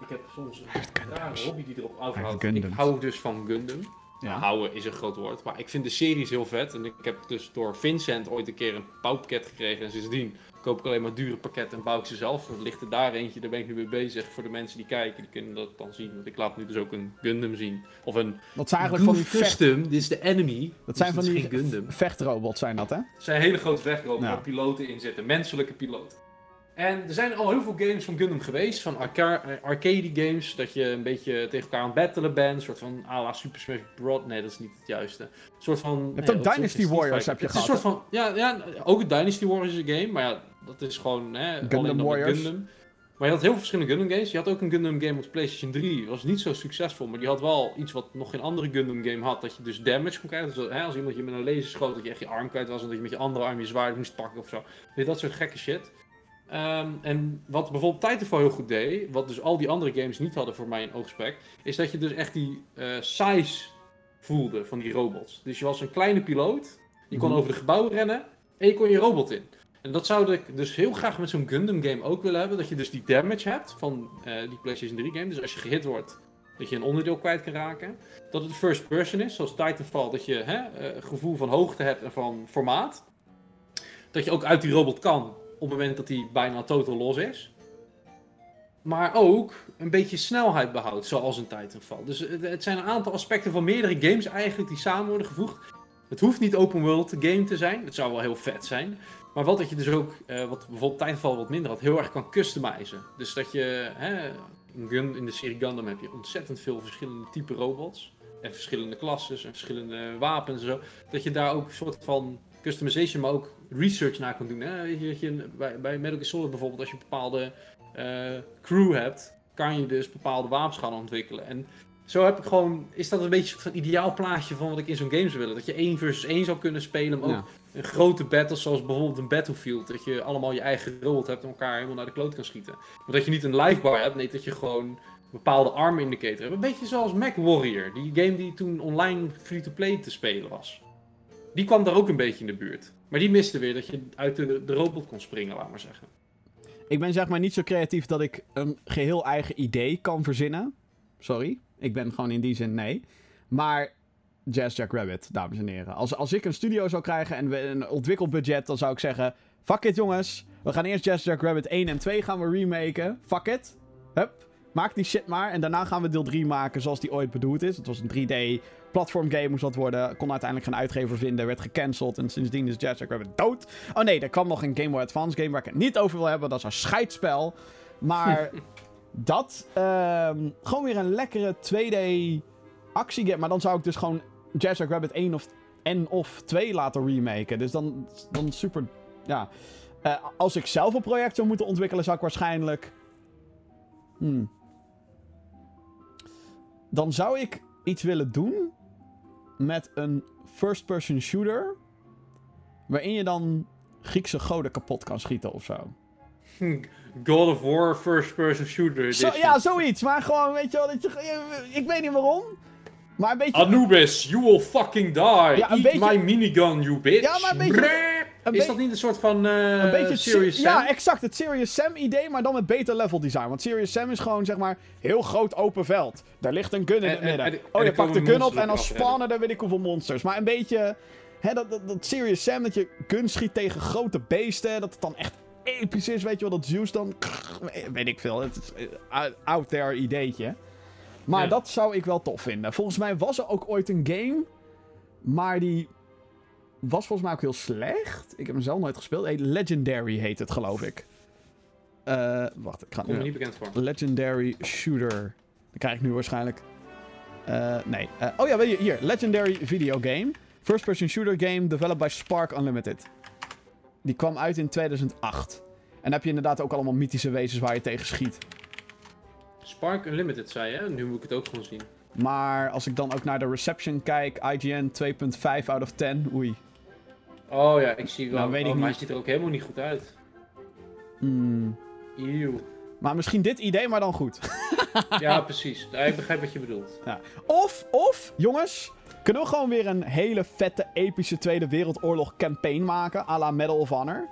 Ik heb soms een rare hobby die erop overhoudt. Ik hou dus van Gundam. Ja. Houden is een groot woord. Maar ik vind de series heel vet. En ik heb dus door Vincent ooit een keer een bouwpakket gekregen. En sindsdien koop ik alleen maar dure pakketten en bouw ik ze zelf. Er ligt er daar eentje, daar ben ik nu mee bezig. Voor de mensen die kijken, die kunnen dat dan zien. Want ik laat nu dus ook een Gundam zien. Of een Dat zijn eigenlijk van die, Custom. Dit is de enemy. dat zijn Dus van die Gundam. vechtrobots, zijn dat hè? Het zijn hele grote wegrobots Ja. waar piloten in zitten. Menselijke piloten. En er zijn al heel veel games van Gundam geweest. Van arca- eh, arcade games. Dat je een beetje tegen elkaar aan het battelen bent. Een soort van à la Super Smash Bros. Nee, dat is niet het juiste. Een soort van... Je hebt nee, ook Dynasty Warriors heb je is een gehad, soort van... Ja, ja, ook het Dynasty Warriors is een game. Maar ja, dat is gewoon... Hè, Gundam Warriors. Gundam. Maar je had heel veel verschillende Gundam games. Je had ook een Gundam game op de PlayStation 3. Dat was niet zo succesvol, maar die had wel iets wat nog geen andere Gundam game had. Dat je dus damage kon krijgen. Dus, hè, als iemand je met een laser schoot, dat je echt je arm kwijt was. En dat je met je andere arm je zwaard moest pakken of zo. Weet je, dat soort gekke shit. Ehm, en wat bijvoorbeeld Titanfall heel goed deed, wat dus al die andere games niet hadden voor mij in oogspek, is dat je dus echt die eh, size voelde van die robots. Dus je was een kleine piloot, je kon Mhm. over de gebouwen rennen en je kon je robot in. En dat zou ik dus heel graag met zo'n Gundam game ook willen hebben. Dat je dus die damage hebt van eh, die PlayStation 3 game. Dus als je gehit wordt, dat je een onderdeel kwijt kan raken. Dat het first person is, zoals Titanfall. Dat je hè, eh, gevoel van hoogte hebt en van formaat. Dat je ook uit die robot kan op het moment dat hij bijna totaal los is. Maar ook een beetje snelheid behoudt, zoals een Titanfall. Dus het, zijn een aantal aspecten van meerdere games eigenlijk die samen worden gevoegd. Het hoeft niet open world game te zijn. Het zou wel heel vet zijn. Maar wat dat je dus ook, eh, wat bijvoorbeeld Titanfall wat minder had, heel erg kan customizen. Dus dat je, hè, in, Gun, in de serie Gundam heb je ontzettend veel verschillende type robots. En verschillende klasses en verschillende wapens en zo. Dat je daar ook een soort van customization, maar ook research naar kan doen. Hè? Weet je, dat je, bij, bij Metal Gear Solid bijvoorbeeld, als je een bepaalde eh, crew hebt, kan je dus bepaalde wapens gaan ontwikkelen. En zo heb ik gewoon, is dat een beetje een van ideaal plaatje van wat ik in zo'n game zou willen. Dat je één versus één zou kunnen spelen, maar ook een grote battle zoals bijvoorbeeld een Battlefield. Dat je allemaal je eigen robot hebt en elkaar helemaal naar de kloot kan schieten. Maar dat je niet een live bar hebt, nee, dat je gewoon een bepaalde arm indicator hebt. Een beetje zoals Mac Warrior, die game die toen online free-to-play te spelen was. Die kwam daar ook een beetje in de buurt. Maar die miste weer dat je uit de, de robot kon springen, laat maar zeggen. Ik ben zeg maar niet zo creatief dat ik een geheel eigen idee kan verzinnen. Sorry. Ik ben gewoon in die zin nee. Maar Jazz Jack Rabbit, dames en heren. Als, als ik een studio zou krijgen en we een ontwikkelbudget, dan zou ik zeggen... Fuck it jongens. We gaan eerst Jazz Jack Rabbit 1 en 2 gaan we remaken. Fuck it. Hup. Maak die shit maar. En daarna gaan we deel 3 maken zoals die ooit bedoeld is. Het was een 3D platform game moest dat worden. Kon uiteindelijk geen uitgever vinden. Werd gecanceld. En sindsdien is Jazz Rabbit dood. Oh nee, er kwam nog een Game Boy Advance game waar ik het niet over wil hebben. Dat is een scheidspel. Maar dat... ehm, gewoon weer een lekkere 2D actiegame. Maar dan zou ik dus gewoon Jazz Rabbit 1 of, en of 2 laten remaken. Dus dan, dan super... Ja. Eh, als ik zelf een project zou moeten ontwikkelen, zou ik waarschijnlijk... Hmm. Dan zou ik iets willen doen met een first-person shooter. Waarin je dan Griekse goden kapot kan schieten of zo. God of War first person shooter zo ja, zoiets. Maar gewoon, weet je wel, dat je, ik weet niet waarom. Maar een beetje... Anubis, you will fucking die. Eat beetje- my minigun, you bitch. Ja, maar een beetje- Is dat niet een soort van eh Een beetje het Serious Se- Sam? Ja, exact. Het Serious Sam idee, maar dan met beter level design. Want Serious Sam is gewoon, zeg maar, heel groot open veld. Daar ligt een gun in En- het en- midden. en- en oh, je pakt de gun op en dan spawnen er weet ik hoeveel monsters. Maar een beetje, hè, dat, dat, dat Serious Sam, dat je gun schiet tegen grote beesten. Dat het dan echt episch is, weet je wel. Dat Zeus dan, weet ik veel. Het is een out there ideetje. Maar Ja. dat zou ik wel tof vinden. Volgens mij was er ook ooit een game, maar die was volgens mij ook heel slecht. Ik heb hem zelf nooit gespeeld. Hey, Legendary heet het, geloof ik. Eh, wacht, ik ga Kom me nu... niet bekend voor. Legendary Shooter. Dat krijg ik nu waarschijnlijk. Eh, nee. Eh, oh ja, weet je, hier. Legendary Video Game. First person shooter game developed by Spark Unlimited. Die kwam uit in 2008. En dan heb je inderdaad ook allemaal mythische wezens waar je tegen schiet. Spark Unlimited zei je, nu moet ik het ook gewoon zien. Maar als ik dan ook naar de reception kijk, IGN 2.5 out of 10. Oei. Oh ja, ik zie wel. Nou, weet ik oh, maar niet. hij ziet er ook helemaal niet goed uit. Hmm. Eeuw. Maar misschien dit idee, maar dan goed. Ja, precies. Ik begrijp wat je bedoelt. Of, of, jongens, kunnen we gewoon weer een hele vette, epische Tweede Wereldoorlog campaign maken, à la Medal of Honor?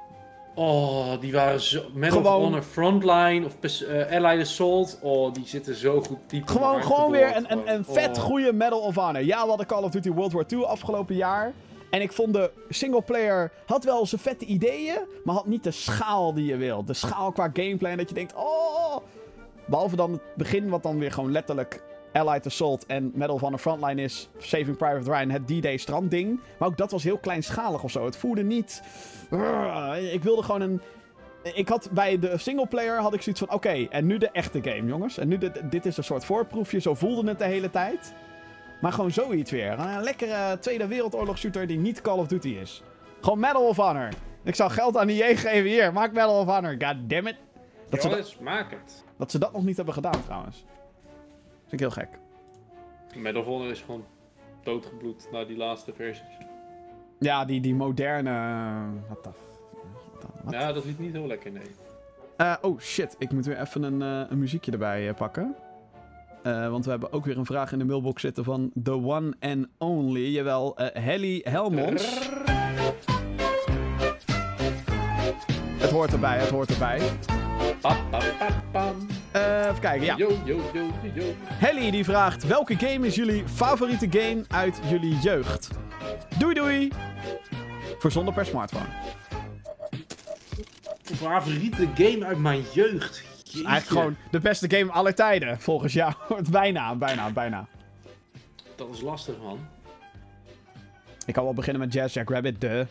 Oh, die waren zo... Medal Gewoon- of Honor Frontline of eh, Allied Assault. Oh, die zitten zo goed diep Gewoon, gewoon weer een, een, een vet Oh. goede Medal of Honor. Ja, we hadden Call of Duty World War II afgelopen jaar. En ik vond de singleplayer had wel zijn vette ideeën, maar had niet de schaal die je wilt. De schaal qua gameplay en dat je denkt, oh... Behalve dan het begin, wat dan weer gewoon letterlijk Allied Assault en Medal of Honor Frontline is. Saving Private Ryan, het D-Day strandding. Maar ook dat was heel kleinschalig of zo. Het voelde niet... Urgh. Ik wilde gewoon een... Ik had bij de singleplayer had ik zoiets van, oké, en nu de echte game, jongens. En nu, de, dit is een soort voorproefje, zo voelde het de hele tijd. Maar gewoon zoiets weer. Een lekkere Tweede Wereldoorlog shooter die niet Call of Duty is. Gewoon Medal of Honor. Ik zou geld aan EA geven, hier, maak Medal of Honor, god damn it. Dat ze, dat, maak het. dat ze dat nog niet hebben gedaan, trouwens. Vind ik heel gek. Medal of Honor is gewoon doodgebloed na die laatste versies. Ja, die, die moderne... Wat de... Wat? wat? Ja, dat liep niet heel lekker, nee. Eh, oh shit, ik moet weer even een, eh, een muziekje erbij eh, pakken. Eh, want we hebben ook weer een vraag in de mailbox zitten van The One and Only. Jawel, eh Helly Helmons. Het hoort erbij, het hoort erbij. Pam. Eh, even kijken, ja. Yo, yo, yo, yo. Helly die vraagt, welke game is jullie favoriete game uit jullie jeugd? Doei doei! Voor zonder per smartphone. Favoriete game uit mijn jeugd. Jeetje. Eigenlijk gewoon de beste game aller tijden, volgens jou. bijna, bijna, bijna. Dat is lastig, man. Ik kan wel beginnen met Jazz Jack Rabbit, de.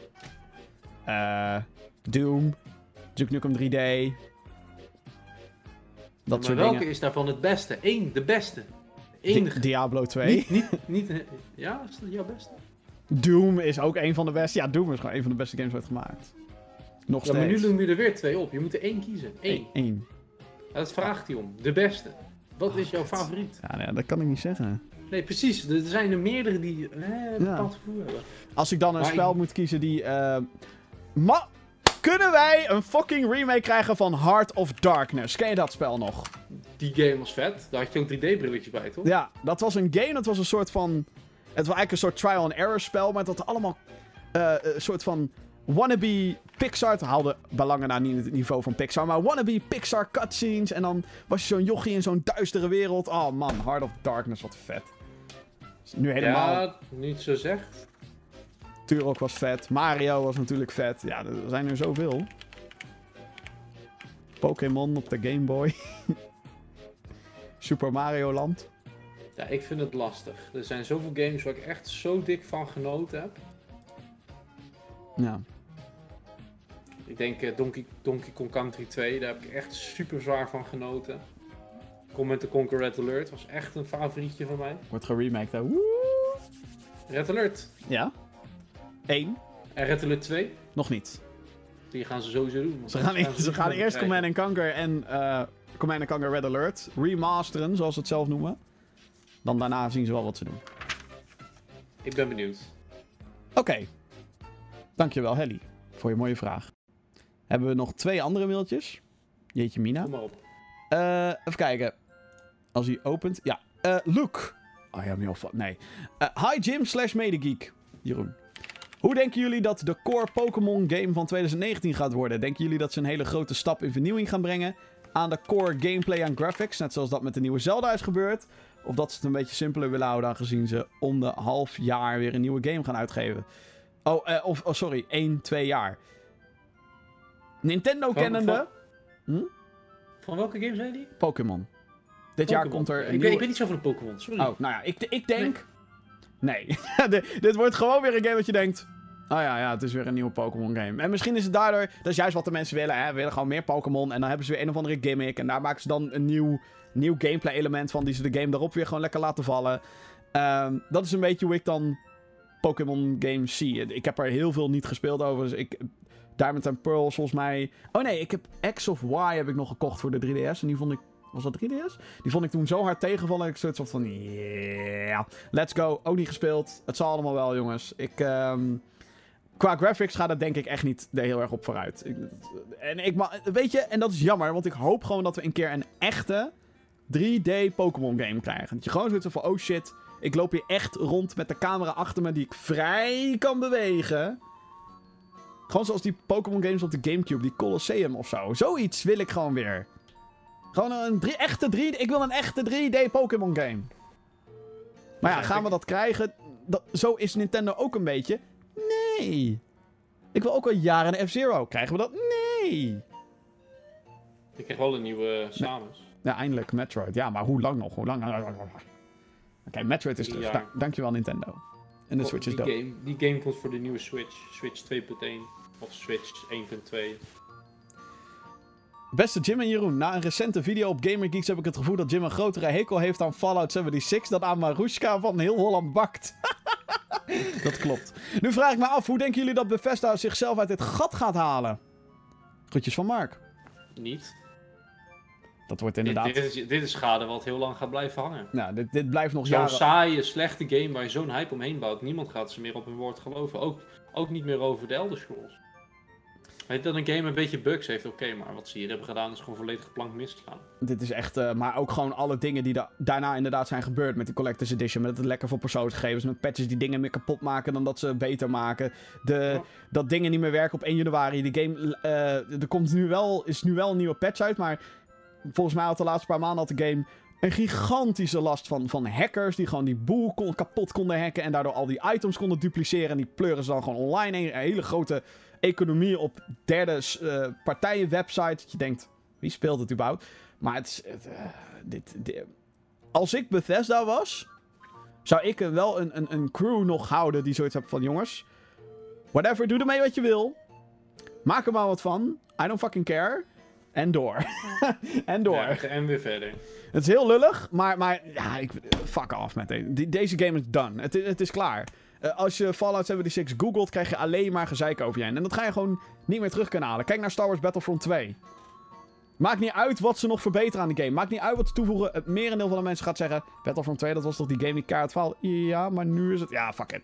Eh, Doom. Duke Nukem 3D. Dat maar soort welke dingen. is daarvan het beste? Eén, de beste. Di- Enige. Diablo 2. Niet, niet, niet, eh, ja, is dat jouw beste? Doom is ook een van de beste. Ja, Doom is gewoon een van de beste games ooit gemaakt. Nog Ja, maar nu steeds. noem je er weer twee op. Je moet er één kiezen. Eén. Eén. Dat vraagt hij om. De beste. Wat is jouw kut. favoriet? Ja, nee, dat kan ik niet zeggen. Nee, precies. Er zijn er meerdere die eh, een Ja. bepaald gevoel hebben. Als ik dan een Maar spel ik- moet kiezen die. eh ma kunnen wij een fucking remake krijgen van Heart of Darkness? Ken je dat spel nog? Die game was vet. Daar had je ook 3D-brilletje bij, toch? Ja, dat was een game. Dat was een soort van. Het was eigenlijk een soort trial and error spel. Maar het had allemaal. eh, een soort van. Wannabe Pixar. Het haalde belangen na niet het niveau van Pixar. Maar wannabe Pixar cutscenes. En dan was je zo'n jochie in zo'n duistere wereld. Oh man, Heart of Darkness, wat vet. Nu helemaal. Ja, niet zo zegt. Turok was vet. Mario was natuurlijk vet. Ja, er zijn er zoveel. Pokémon op de Game Boy. Super Mario Land. Ja, ik vind het lastig. Er zijn zoveel games waar ik echt zo dik van genoten heb. Ja. Ik denk eh, Donkey, Donkey Kong Country 2, daar heb ik echt super zwaar van genoten. Command Conquer Red Alert was echt een favorietje van mij. Wordt geremaked, hè? Woe! Red Alert Ja. Eén. en Red Alert 2, Nog niet. die gaan ze sowieso doen. Ze gaan, ze gaan eerst. Command Conquer en eh Command Conquer Red Alert remasteren, zoals ze het zelf noemen. Dan daarna zien ze wel wat ze doen. Ik ben benieuwd. Oké. Dankjewel, Helly, voor je mooie vraag. Hebben we nog twee andere mailtjes? Jeetje Mina. Kom maar op. Eh, even kijken. Als hij opent. Ja. Eh Luke. Oh ja, niet van. Nee. Eh, hi Jim slash Medegeek. Jeroen. Hoe denken jullie dat de core Pokémon game van 2019 gaat worden? Denken jullie dat ze een hele grote stap in vernieuwing gaan brengen aan de core gameplay en graphics? Net zoals dat met de nieuwe Zelda is gebeurd? Of dat ze het een beetje simpeler willen houden aangezien ze om de half jaar weer een nieuwe game gaan uitgeven? Oh, of, oh sorry, 1, 2 jaar. Nintendo kennende... Van welke game zei die? Pokémon. Dit jaar komt er een ik, weet, nieuwe... ik weet niet zo van de Pokémon, sorry. Oh, nou ja, ik, ik denk... Nee. De- dit wordt gewoon weer een game dat je denkt... Oh ja, ja, het is weer een nieuwe Pokémon game. En misschien is het daardoor... Dat is juist wat de mensen willen, hè. We willen gewoon meer Pokémon. En dan hebben ze weer een of andere gimmick. En daar maken ze dan een nieuw, nieuw gameplay element van... Die ze de game daarop weer gewoon lekker laten vallen. Ehm, dat is een beetje hoe ik dan Pokémon games zie. Ik heb er heel veel niet gespeeld over. Dus ik... Diamond and Pearl, volgens mij... Oh nee, ik heb X of Y heb ik nog gekocht voor de 3DS. En die vond ik... Was dat 3DS? Die vond ik toen zo hard tegenvallen. Ik soort van... Yeah, let's go. Ook niet gespeeld. Het zal allemaal wel, jongens. Ik... ehm, qua graphics gaat het denk ik echt niet heel erg op vooruit. En ik weet je, en dat is jammer, want ik hoop gewoon dat we een keer een echte 3D Pokémon game krijgen. Dat je gewoon zoiets van, oh shit, ik loop hier echt rond met de camera achter me die ik vrij kan bewegen. Gewoon zoals die Pokémon games op de Gamecube, die Colosseum of zo. Zoiets wil ik gewoon weer. Gewoon een drie, echte 3D. Ik wil een echte 3D Pokémon game. Maar ja, gaan we dat krijgen? Dat, zo is Nintendo ook een beetje. Nee. Ik wil ook al jaren een F-Zero. Krijgen we dat? Nee. Ik krijg wel een nieuwe Samus. Ja, eindelijk Metroid. Ja, maar hoe lang nog? Hoe lang? Oké, Metroid is terug. Ja. Da- dankjewel Nintendo. En de Switch is die dope. game, die game komt voor de nieuwe Switch. Switch 2.1 of Switch 1.2. Beste Jim en Jeroen, na een recente video op GamerGeeks heb ik het gevoel dat Jim een grotere hekel heeft aan Fallout 76 dan aan Marushka van Heel Holland Bakt. dat klopt. Nu vraag ik me af, hoe denken jullie dat Bethesda zichzelf uit dit gat gaat halen? Groetjes van Mark. Niet. Dat wordt Dit, inderdaad... dit, is, dit is schade wat heel lang gaat blijven hangen. Nou, dit, dit blijft nog Zo'n jaren... saaie, slechte game waar je zo'n hype omheen bouwt. Niemand gaat ze meer op hun woord geloven. Ook, ook niet meer over de Elder Scrolls. Weet dat een game een beetje bugs heeft, oké, maar wat ze hier hebben gedaan is gewoon volledig geplankt misgegaan. Dit is echt... eh, maar ook gewoon alle dingen die da- daarna inderdaad zijn gebeurd met de Collector's Edition. Met het lekker voor persoonsgegevens. Met patches die dingen meer kapot maken dan dat ze beter maken. De. Dat dingen niet meer werken op 1 januari. De game... eh, er komt nu wel, is nu wel een nieuwe patch uit, maar... Volgens mij had de laatste paar maanden had de game een gigantische last van, van hackers. Die gewoon die boel kon, kapot konden hacken. En daardoor al die items konden dupliceren. En die pleuren ze dan gewoon online. Een hele grote economie op derde eh, partijen website. Dat je denkt, wie speelt het überhaupt? Maar het is... het, eh, dit, dit- als ik Bethesda was... Zou ik wel een, een, een crew nog houden die zoiets heeft van... Jongens, whatever, doe ermee wat je wil. Maak er maar wat van. I don't fucking care. En door. en door. Ja, en weer verder. Het is heel lullig, maar, maar ja, ik, fuck off met deze. Deze game is done. Het, het is klaar. Eh, als je Fallout 76 googelt, krijg je alleen maar gezeik over je heen. En dat ga je gewoon niet meer terug kunnen halen. Kijk naar Star Wars Battlefront 2. Maakt niet uit wat ze nog verbeteren aan de game. Maakt niet uit wat ze toevoegen. Het merendeel van de mensen gaat zeggen... Battlefront 2, dat was toch die game die kaart? Ja, maar nu is het... Ja, fuck it.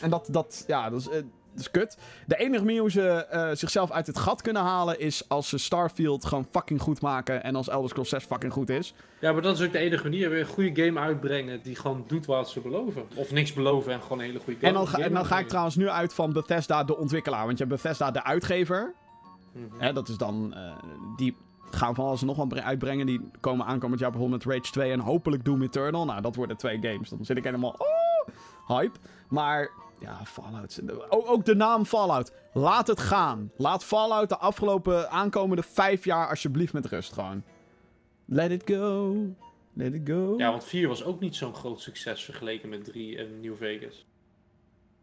En dat, dat ja, dat is, eh, dat is kut. De enige manier hoe ze eh, zichzelf uit het gat kunnen halen... is als ze Starfield gewoon fucking goed maken... en als Elder Scrolls 6 fucking goed is. Ja, maar dat is ook de enige manier. Weer een goede game uitbrengen die gewoon doet wat ze beloven. Of niks beloven en gewoon een hele goede game. En dan, ga, en dan ga ik trouwens nu uit van Bethesda, de ontwikkelaar. Want je hebt Bethesda, de uitgever... Mhm. Hè, dat is dan. eh, die gaan van alles en nog wat bre- uitbrengen. Die komen aankomend jaar bijvoorbeeld met Rage 2 en hopelijk Doom Eternal. Nou, dat worden twee games. Dan zit ik helemaal. Oh, hype. Maar. Ja, Fallout. Ook, ook de naam Fallout. Laat het gaan. Laat Fallout de afgelopen aankomende vijf jaar alsjeblieft met rust gewoon. Let it go. Let it go. Ja, want 4 was ook niet zo'n groot succes vergeleken met 3 en New Vegas.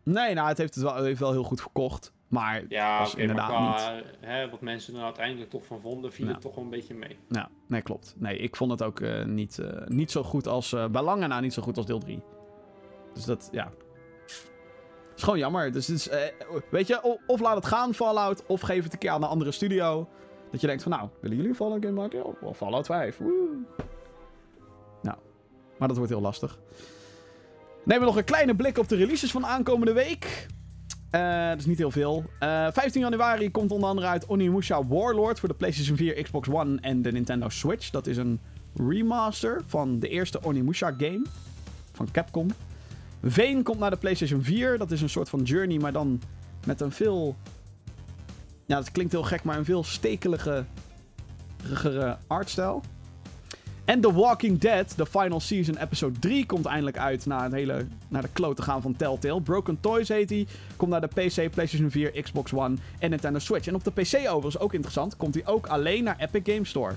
Nee, nou, het heeft het wel, het heeft wel heel goed verkocht. Maar Ja, was inderdaad maar qua, hè, wat mensen er uiteindelijk toch van vonden, viel Ja. het toch wel een beetje mee. Ja, nee, klopt. Nee, ik vond het ook eh, niet, eh, niet zo goed als... eh bij lange na niet zo goed als deel 3. Dus dat, ja... is gewoon jammer. Dus is, eh, weet je, of laat het gaan, Fallout, of geef het een keer aan een andere studio. Dat je denkt van, nou, willen jullie Fallout game maken? Ja, wel Fallout 5. Woe. Nou, maar dat wordt heel lastig. Nemen we nog een kleine blik op de releases van aankomende week. Eh, dat is niet heel veel. Eh, 15 januari komt onder andere uit Onimusha Warlord voor de PlayStation 4, Xbox One en de Nintendo Switch. Dat is een remaster van de eerste Onimusha game van Capcom. Veen komt naar de PlayStation 4. Dat is een soort van Journey, maar dan met een veel... Ja, dat klinkt heel gek, maar een veel stekelige artstijl. En The Walking Dead, de final season, episode 3, komt eindelijk uit na het hele naar de klote gaan van Telltale. Broken Toys heet hij. Komt naar de PC, PlayStation 4, Xbox One en Nintendo Switch. En op de PC overigens, ook interessant, komt hij ook alleen naar Epic Games Store.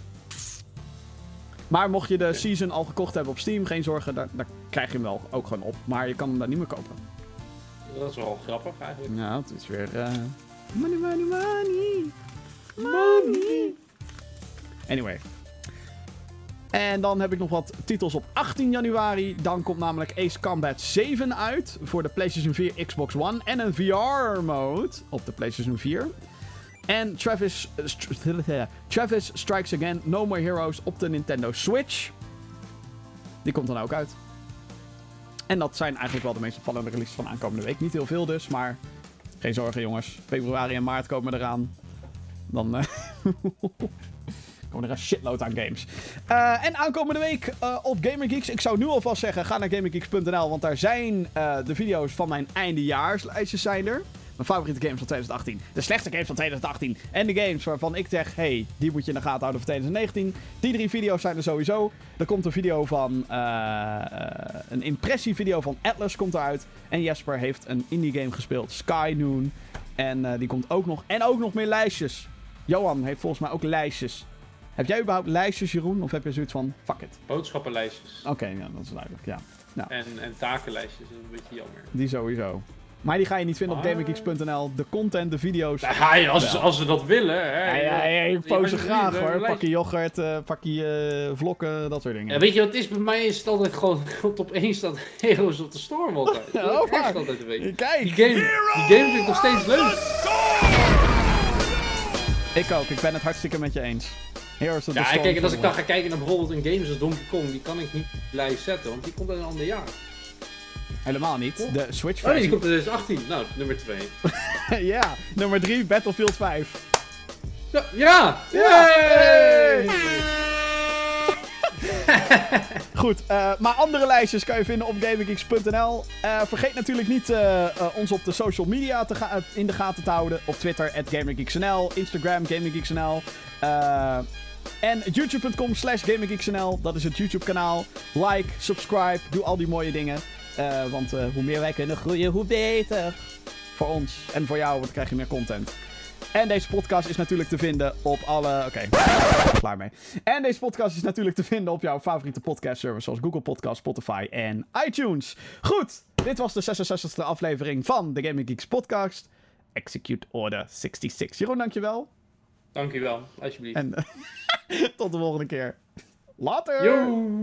Maar mocht je de season al gekocht hebben op Steam, geen zorgen, daar, daar krijg je hem wel ook gewoon op. Maar je kan hem daar niet meer kopen. Dat is wel grappig eigenlijk. Ja, het is weer... eh, Money, money, money. Money. Anyway. En dan heb ik nog wat titels op 18 januari. Dan komt namelijk Ace Combat 7 uit voor de PlayStation 4, Xbox One. En een VR-mode op de PlayStation 4. En Travis, Travis Strikes Again No More Heroes op de Nintendo Switch. Die komt dan ook uit. En dat zijn eigenlijk wel de meest opvallende releases van aankomende week. Niet heel veel dus, maar geen zorgen jongens. Februari en maart komen eraan. Dan eh, komen er een shitload aan games. Eh, en aankomende week eh, op GamerGeeks. Ik zou nu alvast zeggen, ga naar gamergeeks.nl. Want daar zijn de video's van mijn eindejaarslijstjes zijn er. Mijn favoriete games van 2018. De slechtste games van 2018. En de games waarvan ik zeg, hey, die moet je in de gaten houden voor 2019. Die drie video's zijn er sowieso. Er komt een video van... eh, een impressievideo van Atlas komt eruit. En Jesper heeft een indie game gespeeld. Sky Noon. En eh, die komt ook nog. En ook nog meer lijstjes. Johan heeft volgens mij ook lijstjes. Heb jij überhaupt lijstjes, Jeroen? Of heb je zoiets van, fuck it? Boodschappenlijstjes. Oké, ja, dat is duidelijk, ja. En, en takenlijstjes, dat is een beetje jammer. Die sowieso. Maar die ga je niet vinden op gaminggeeks.nl. De content, de video's. Ja, ja, als, als ze dat willen. Hè, Ja, ja, ja, je alsjeblieft, graag hoor. lijstje. Pakje yoghurt, eh pakje eh, vlokken, dat soort dingen. Ja, weet je wat het is? Bij mij is het altijd gewoon op één staat Heroes of the Storm altijd. Ja, Dat oh, ik maar- altijd een beetje. Kijk! Die game, die game vind ik nog steeds leuk. Ik ook, ik ben het hartstikke met je eens. Heroes of the Ja, Storm kijk, en als ik dan ga kijken naar bijvoorbeeld een games als Donkey Kong, die kan ik niet lijst zetten, want die komt uit een ander jaar. Helemaal niet. De Switch Oh nee, die versie. komt uit 2018. Nou, nummer 2. ja, nummer 3, Battlefield 5. Ja! Ja! Yay! Goed, eh, maar andere lijstjes kan je vinden op gaminggeeks.nl. Eh, vergeet natuurlijk niet eh, ons op de social media te ga- in de gaten te houden. Op Twitter, at GamingGeeksNL. Instagram, GamingGeeksNL. Eh, en youtube.com slash GamingGeeksNL. Dat is het YouTube kanaal. Like, subscribe, doe al die mooie dingen. Eh, want eh, hoe meer wij kunnen groeien, hoe beter. Voor ons en voor jou, want dan krijg je meer content. En deze podcast is natuurlijk te vinden op alle... Oké, klaar mee. En deze podcast is natuurlijk te vinden op jouw favoriete podcast service zoals Google Podcast, Spotify en iTunes. Goed, dit was de 66e aflevering van de Gaming Geeks podcast. Execute Order 66. Jeroen, dankjewel. Dankjewel, alsjeblieft. En tot de volgende keer. Later! Yo!